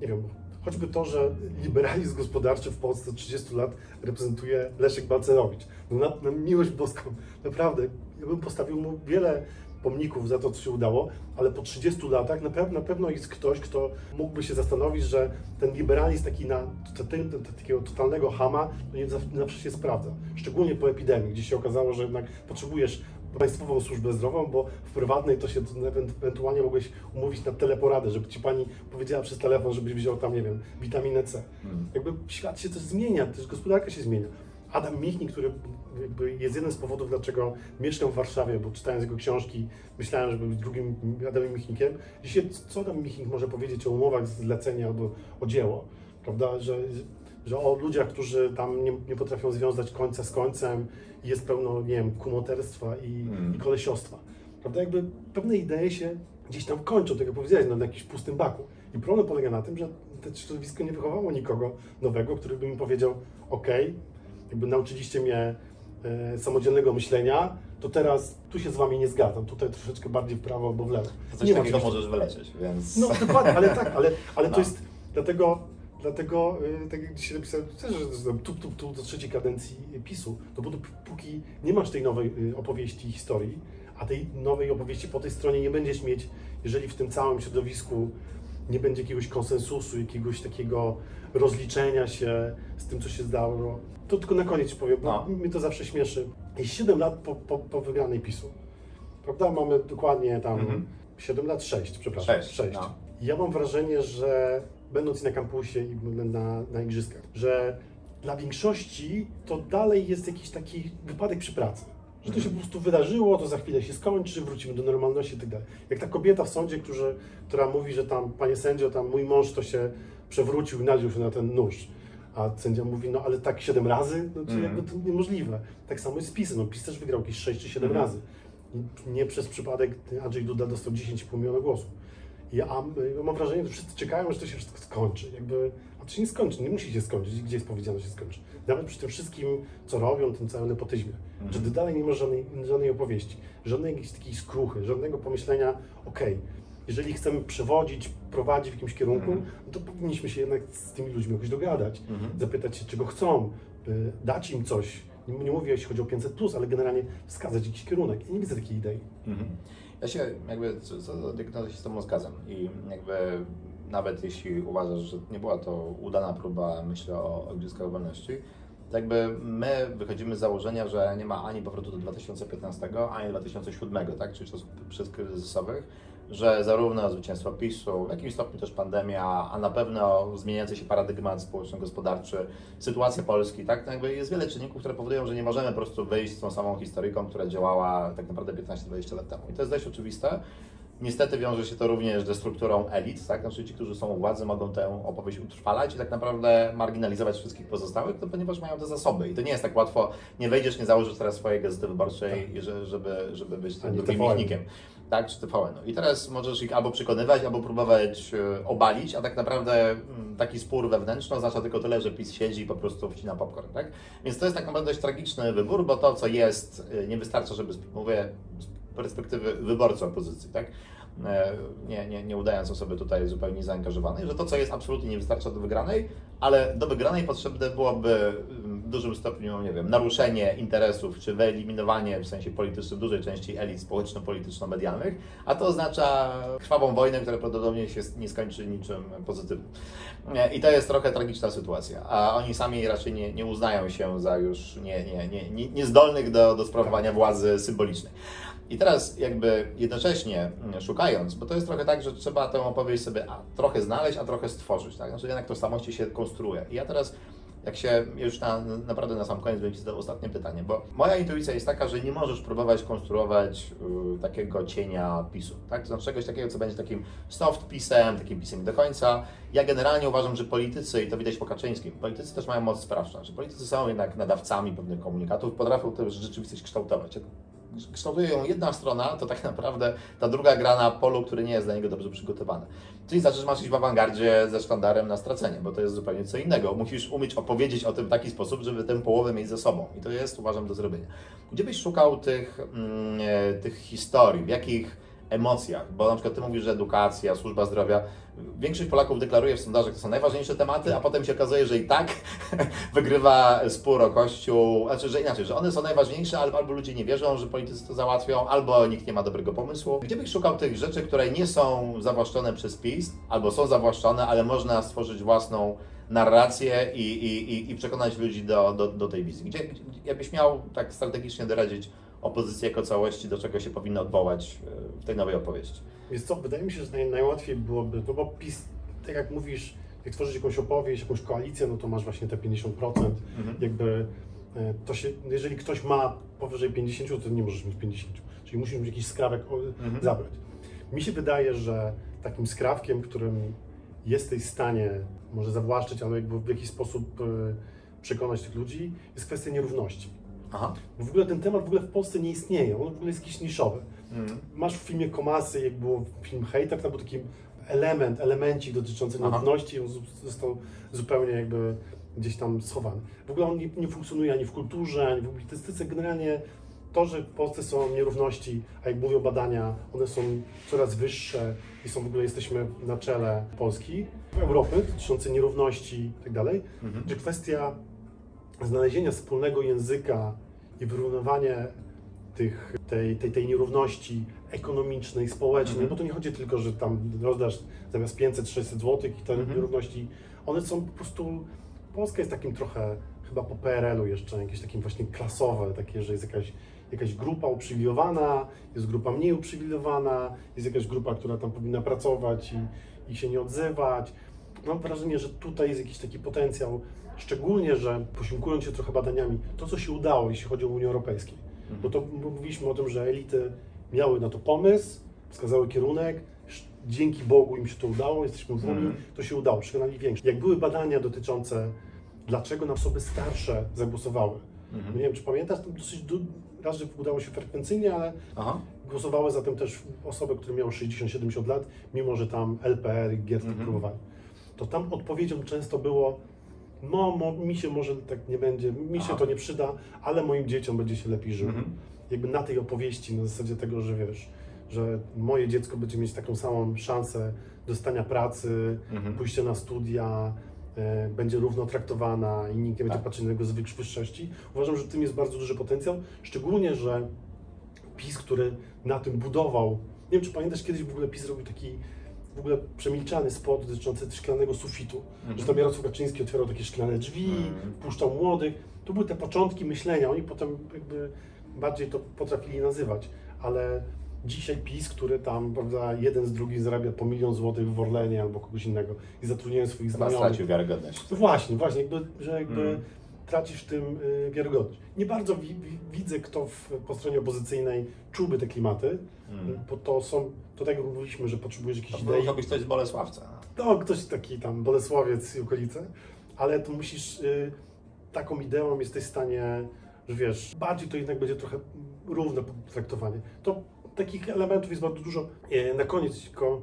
nie wiem, choćby to, że liberalizm gospodarczy w Polsce od 30 lat reprezentuje Leszek Balcerowicz. No na, na miłość boską, naprawdę, ja bym postawił mu wiele pomników za to, co się udało, ale po 30 latach na, pe- na pewno jest ktoś, kto mógłby się zastanowić, że ten liberalizm taki na takiego totalnego hama to nie zawsze, się sprawdza. Szczególnie po epidemii, gdzie się okazało, że jednak potrzebujesz państwową służbę zdrową, bo w prywatnej to się ewentualnie mogłeś umówić na teleporadę, żeby ci pani powiedziała przez telefon, żebyś wziął tam, nie wiem, witaminę C. Mhm. Jakby świat się też zmienia, też gospodarka się zmienia. Adam Michnik, który jest jednym z powodów, dlaczego mieszkam w Warszawie, bo czytając jego książki, myślałem, żeby być drugim Adamem Michnikiem. Dzisiaj co Adam Michnik może powiedzieć o umowach zlecenia albo o dzieło, prawda, że, że o ludziach, którzy tam nie, nie potrafią związać końca z końcem i jest pełno, nie wiem, kumoterstwa i, Mm. i kolesiostwa. Prawda, jakby pewne idee się gdzieś tam kończą, tak jak powiedziałeś, na jakimś pustym baku. I problem polega na tym, że to środowisko nie wychowało nikogo nowego, który by mi powiedział, ok, jakby nauczyliście mnie e, samodzielnego myślenia, to teraz tu się z wami nie zgadzam, tutaj troszeczkę bardziej w prawo albo w lewo. To coś Nie takiego możesz wylecieć, więc... no dokładnie, ale tak, ale, ale No. to jest dlatego, dlatego y, tak jak dzisiaj napisałem, też, tu, tu, tu do trzeciej kadencji PiSu, to póki nie masz tej nowej y, opowieści historii, a tej nowej opowieści po tej stronie nie będziesz mieć, jeżeli w tym całym środowisku nie będzie jakiegoś konsensusu, jakiegoś takiego rozliczenia się z tym, co się zdało, to tylko na koniec powiem, bo No. mnie to zawsze śmieszy. Jest 7 lat po, po, po wygranej PiSu. Prawda? Mamy dokładnie tam Mhm. 7 lat, 6, przepraszam. Sześć, 6. no. Ja mam wrażenie, że będąc na kampusie i na, na igrzyskach, że dla większości to dalej jest jakiś taki wypadek przy pracy. Że to się po prostu wydarzyło, to za chwilę się skończy, wrócimy do normalności i tak. Jak ta kobieta w sądzie, którzy, która mówi, że tam, panie sędzio, tam mój mąż to się przewrócił i nadział się na ten nóż. A sędzia mówi, no ale tak siedem razy? No to Mhm. jakby to niemożliwe. Tak samo jest z PiSem. No PiS też wygrał jakieś 6 czy 7 Mhm. razy. Nie przez przypadek Andrzej Duda dostał 10,5 miliona głosów. Ja ja mam wrażenie, że wszyscy czekają, że to się wszystko skończy. Jakby, a to się nie skończy, nie musi się skończyć. Gdzie jest powiedziane, że się skończy? Nawet przy tym wszystkim, co robią, tym całym nepotyzmie. Mhm. Że ty dalej nie ma żadnej, żadnej opowieści, żadnej jakiejś takiej skruchy, żadnego pomyślenia, okej, jeżeli chcemy przewodzić, prowadzić w jakimś kierunku, Mhm. no to powinniśmy się jednak z tymi ludźmi jakoś dogadać, Mhm. zapytać się, czego chcą, y, dać im coś. Nie, nie mówię, jeśli chodzi o 500, ale generalnie wskazać jakiś kierunek. Ja nie widzę takiej idei. Mhm. Ja się jakby diagnozy się z Tobą zgadzam i jakby nawet jeśli uważasz, że nie była to udana próba, myślę o Igrzyskach Wolności, to jakby my wychodzimy z założenia, że nie ma ani powrotu do 2015, ani 2007, tak, czyli czasów przedkryzysowych, że zarówno zwycięstwo PiSu, w jakimś stopniu też pandemia, a na pewno zmieniający się paradygmat społeczno-gospodarczy, sytuacja Polski, tak, no jakby jest wiele czynników, które powodują, że nie możemy po prostu wyjść z tą samą historyką, która działała tak naprawdę 15-20 lat temu. I to jest dość oczywiste. Niestety wiąże się to również ze strukturą elit, tak? Znaczy ci, którzy są u władzy, mogą tę opowieść utrwalać i tak naprawdę marginalizować wszystkich pozostałych, no, ponieważ mają te zasoby. I to nie jest tak łatwo, nie wejdziesz, nie założysz teraz swojej gazety wyborczej, że- żeby, żeby być tym drugim. Tak, czy TVN. I teraz możesz ich albo przekonywać, albo próbować e, obalić, a tak naprawdę mm, taki spór wewnętrzny oznacza tylko tyle, że PiS siedzi i po prostu wcina popcorn, tak? Więc to jest tak naprawdę dość tragiczny wybór, bo to, co jest, e, nie wystarcza, żeby, mówię z perspektywy wyborcy opozycji, tak? E, Nie, nie, nie udając osoby tutaj zupełnie zaangażowanej, że to, co jest absolutnie nie wystarcza do wygranej, ale do wygranej potrzebne byłoby mm, w dużym stopniu, nie wiem, naruszenie interesów, czy wyeliminowanie w sensie politycznym dużej części elit społeczno-polityczno-medialnych, a to oznacza krwawą wojnę, która prawdopodobnie się nie skończy niczym pozytywnym. E, I to jest trochę tragiczna sytuacja, a oni sami raczej nie, nie uznają się za już nie, nie, nie, nie, niezdolnych do, do sprawowania władzy symbolicznej. I teraz jakby jednocześnie mm, szukając, bo to jest trochę tak, że trzeba tę opowieść sobie a, trochę znaleźć, a trochę stworzyć, tak? Znaczy jednak tożsamości się konstruuje. I ja teraz, jak się już na, naprawdę na sam koniec Ci zadał ostatnie pytanie, bo moja intuicja jest taka, że nie możesz próbować konstruować y, takiego cienia PiSu, tak? Znaczy czegoś takiego, co będzie takim soft pisem, takim pisem do końca. Ja generalnie uważam, że politycy, i to widać po Kaczyńskim, politycy też mają moc sprawczą, że politycy są jednak nadawcami pewnych komunikatów, potrafią też rzeczywistość kształtować. Kształtuje ją jedna strona, to tak naprawdę ta druga gra na polu, który nie jest dla niego dobrze przygotowany. Czyli znaczy, że masz iść w awangardzie ze sztandarem na stracenie, bo to jest zupełnie co innego. Musisz umieć opowiedzieć o tym w taki sposób, żeby tę połowę mieć ze sobą. I to jest, uważam, do zrobienia. Gdzie byś szukał tych, mm, e, tych historii, w jakich emocjach? Bo na przykład Ty mówisz, że edukacja, służba zdrowia. Większość Polaków deklaruje w sondażach, to są najważniejsze tematy, a potem się okazuje, że i tak wygrywa spór o Kościół. Znaczy, że inaczej, że one są najważniejsze, albo, albo ludzie nie wierzą, że politycy to załatwią, albo nikt nie ma dobrego pomysłu. Gdzie byś szukał tych rzeczy, które nie są zawłaszczone przez PiS, albo są zawłaszczone, ale można stworzyć własną narrację i, i, i, przekonać ludzi do, do, do tej wizji? Gdzie, jakbyś miał tak strategicznie doradzić opozycji jako całości, do czego się powinno odwołać e, w tej nowej opowieści. Więc co, wydaje mi się, że naj, najłatwiej byłoby, no bo PiS, tak jak mówisz, jak tworzyć jakąś opowieść, jakąś koalicję, no to masz właśnie te 50%. Mhm. Jakby e, to się, jeżeli ktoś ma powyżej 50, to nie możesz mieć 50. Czyli musisz mieć jakiś skrawek Mhm. zabrać. Mi się wydaje, że takim skrawkiem, którym jesteś w stanie może zawłaszczyć, ale jakby w jakiś sposób e, przekonać tych ludzi, jest kwestia nierówności. Aha. Bo w ogóle ten temat w ogóle w Polsce nie istnieje, on w ogóle jest jakiś niszowy. Mhm. Masz w filmie Komasy, jak było film Hejter, to był taki element, elemencik dotyczący nierówności, on został zupełnie jakby gdzieś tam schowany. W ogóle on nie, nie funkcjonuje ani w kulturze, ani w publicystyce. Generalnie to, że w Polsce są nierówności, a jak mówią badania, one są coraz wyższe i są w ogóle jesteśmy na czele Polski, Europy, dotyczące nierówności i tak dalej, Mhm. że kwestia znalezienia wspólnego języka i wyrównywanie tych, tej, tej, tej nierówności ekonomicznej, społecznej, Mhm. bo to nie chodzi tylko, że tam rozdasz zamiast 500-600 zł i te Mhm. nierówności, one są po prostu, Polska jest takim trochę, chyba po PRL-u jeszcze, jakieś takim właśnie klasowe, takie, że jest jakaś, jakaś grupa uprzywilejowana, jest grupa mniej uprzywilejowana, jest jakaś grupa, która tam powinna pracować i, i się nie odzywać. Mam wrażenie, że tutaj jest jakiś taki potencjał, szczególnie, że posiłkując się trochę badaniami, to co się udało, jeśli chodzi o Unię Europejską, bo to mówiliśmy o tym, że elity miały na to pomysł, wskazały kierunek, dzięki Bogu im się to udało, jesteśmy w Unii, Mhm. to się udało, przekonali większość. Jak były badania dotyczące, dlaczego na osoby starsze zagłosowały, Mhm. no nie wiem, czy pamiętasz, to dosyć du- raz, że udało się frekwencyjnie, ale Aha. głosowały za tym też osoby, które miały 60-70 lat, mimo że tam LPR i Gierty Mhm. próbowali. To tam odpowiedzią często było, no mo, mi się może tak nie będzie, mi się Aha. to nie przyda, ale moim dzieciom będzie się lepiej żyło. Mhm. Jakby na tej opowieści, na zasadzie tego, że wiesz, że moje dziecko będzie mieć taką samą szansę dostania pracy, Mhm. pójścia na studia, e, będzie równo traktowana i nikt nie będzie Tak. patrzył na niego z wyższości. Uważam, że w tym jest bardzo duży potencjał, szczególnie, że PiS, który na tym budował, nie wiem, czy pamiętasz, kiedyś w ogóle PiS robił taki w ogóle przemilczany spot dotyczący szklanego sufitu, Mhm. że tam Jarosław Kaczyński otwierał takie szklane drzwi, Mhm. puszczał młodych. To były te początki myślenia, oni potem jakby bardziej to potrafili nazywać, ale dzisiaj PiS, który tam, prawda, jeden z drugim zarabia po milion złotych w Orlenie albo kogoś innego i zatrudniają swoich znajomych. stracił wiarygodność. No właśnie, właśnie, jakby, że jakby Mm. Tracisz w tym y, wiarygodność. Nie bardzo wi- wi- widzę, kto w, po stronie opozycyjnej czułby te klimaty, Mm. bo to są, to tak jak mówiliśmy, że potrzebujesz To jakichś idei. musiał być ktoś z Bolesławca. No, ktoś taki tam, Bolesławiec i okolice, ale to musisz, y, taką ideą jesteś w stanie, że wiesz, bardziej to jednak będzie trochę równe traktowanie. To takich elementów jest bardzo dużo. E, na koniec tylko...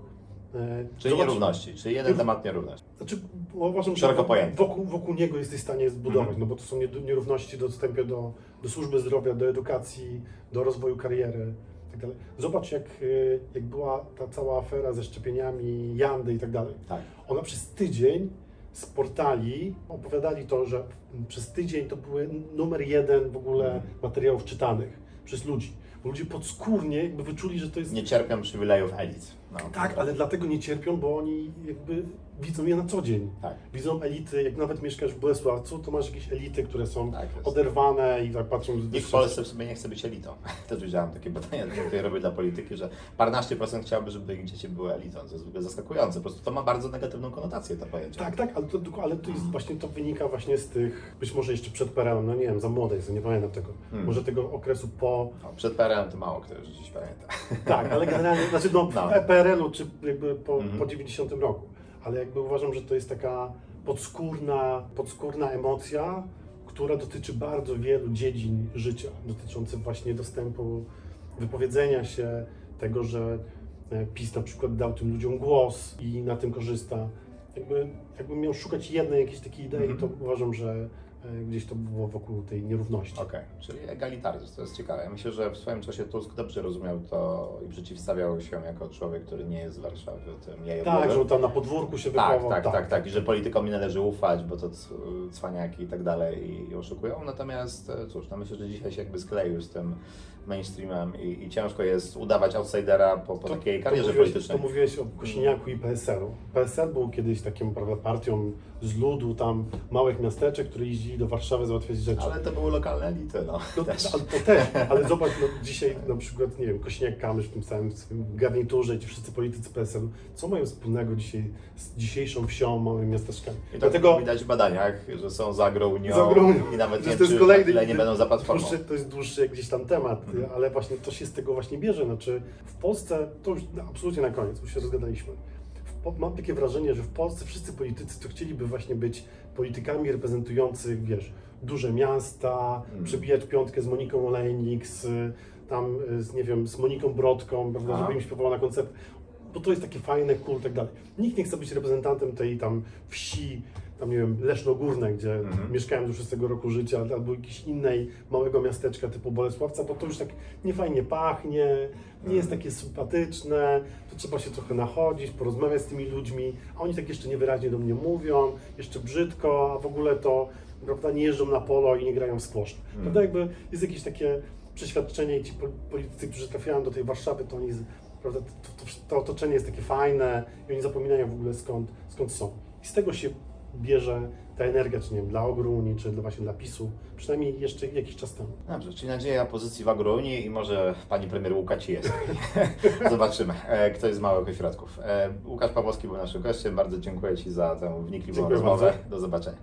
e, Czyli zobacz- nierówności, czyli jeden temat nierówność. Znaczy, uważam, że Szeroko pojęte. wokół, wokół niego jesteś w stanie zbudować, Mhm. no bo to są nie- nierówności do dostępu do, do służby zdrowia, do edukacji, do rozwoju kariery itd. Zobacz, jak, y, jak była ta cała afera ze szczepieniami, Jandy i tak dalej. Tak. Ona przez tydzień z portali opowiadali to, że przez tydzień to były numer jeden w ogóle Mhm. materiałów czytanych przez ludzi. Bo ludzie podskórnie jakby wyczuli, że to jest Nie cierpią przywilejów elit. No, tak, ale dlatego nie cierpią, bo oni jakby widzą je na co dzień. Tak, Widzą elity, jak nawet mieszkasz w Bolesławcu, to masz jakieś elity, które są tak oderwane i tak patrzą... Nikt w Polsce w sobie nie chce być elitą. Też widziałem takie badania, które robię dla polityki, że parnaście procent chciałoby, żeby ich dzieci były elitą. To jest w ogóle zaskakujące. Po prostu to ma bardzo negatywną konotację, to pojęcie. Tak, tak, ale to, ale to jest właśnie, to wynika właśnie z tych, być może jeszcze przed PRL, no nie wiem, za młode jest, nie pamiętam tego. Hmm. Może tego okresu po... No, przed PRL to mało kto już dziś pamięta. Tak, ale generalnie, znaczy no, No. PRL-u, czy jakby po, Mhm. po 90 roku. Ale jakby uważam, że to jest taka podskórna, podskórna emocja, która dotyczy bardzo wielu dziedzin życia, dotyczących właśnie dostępu, wypowiedzenia się, tego, że e, PiS na przykład dał tym ludziom głos i na tym korzysta. Jakby, jakbym miał szukać jednej jakiejś takiej idei, Mhm. to uważam, że gdzieś to było wokół tej nierówności. Okej, czyli egalitaryzm, to jest ciekawe. Ja myślę, że w swoim czasie Tusk dobrze rozumiał to i przeciwstawiał się jako człowiek, który nie jest z Warszawy, tym jej Tak, że tam na podwórku się Tak, wychował. tak, tak, tak, I że politykom nie należy ufać, bo to cwaniaki i tak dalej i, i oszukują. Natomiast e, cóż, no myślę, że dzisiaj się jakby skleił z tym mainstreamem i, i ciężko jest udawać outsidera po, po takiej karierze to mówiłeś, politycznej. To mówiłeś o Kosiniaku i PSL-u. PSL był kiedyś taką prawda, partią z ludu, tam małych miasteczek, które jeździli do Warszawy załatwiać rzeczy. Ale to były lokalne elity, no. No, też. ale to też, ale zobacz, no, dzisiaj na przykład, nie wiem, Kosiniak-Kamysz w tym samym garniturze, ci wszyscy politycy PSL-u, co mają wspólnego dzisiaj z dzisiejszą wsią, małymi miasteczkami? I to Dlatego widać w badaniach, że są za Unią Za Unią. i nawet nie to jest kolejny ile nie będą za platformą. dłuższy, to jest dłuższy gdzieś tam temat, Mhm. ale właśnie to się z tego właśnie bierze. Znaczy w Polsce, to już absolutnie na koniec, już się rozgadaliśmy. W Mam takie wrażenie, że w Polsce wszyscy politycy to chcieliby właśnie być politykami reprezentujących, wiesz, duże miasta, Mhm. przebijać piątkę z Moniką Olejnik, z, tam, z, nie wiem, z Moniką Brodką, prawda, Aha. żeby im śpiewała na koncert, bo to jest takie fajne, cool tak dalej. Nikt nie chce być reprezentantem tej tam wsi, tam nie wiem, Leszno-Górne, gdzie Mhm. mieszkałem do szóstego roku życia, albo jakiejś innej małego miasteczka typu Bolesławca, bo to już tak niefajnie pachnie, nie jest takie sympatyczne, to trzeba się trochę nachodzić, porozmawiać z tymi ludźmi, a oni tak jeszcze niewyraźnie do mnie mówią, jeszcze brzydko, a w ogóle to prawda, nie jeżdżą na polo i nie grają w squash. Mhm. Prawda, jakby jest jakieś takie przeświadczenie i ci pol- politycy, którzy trafiają do tej Warszawy, to oni, prawda, to, to, to otoczenie jest takie fajne i oni zapominają w ogóle skąd, skąd są. I z tego się bierze ta energia, czy nie wiem, dla Ogruni, czy dla, właśnie dla PiSu, przynajmniej jeszcze jakiś czas temu. Dobrze, czyli nadzieja pozycji w Agrunii i może pani premier Łukasz jest. Zobaczymy, e, kto jest z małych ośrodków. E, Łukasz Pawłowski był naszym gościem. Bardzo dziękuję Ci za tę wnikliwą Dziękuję rozmowę. bardzo. Do zobaczenia.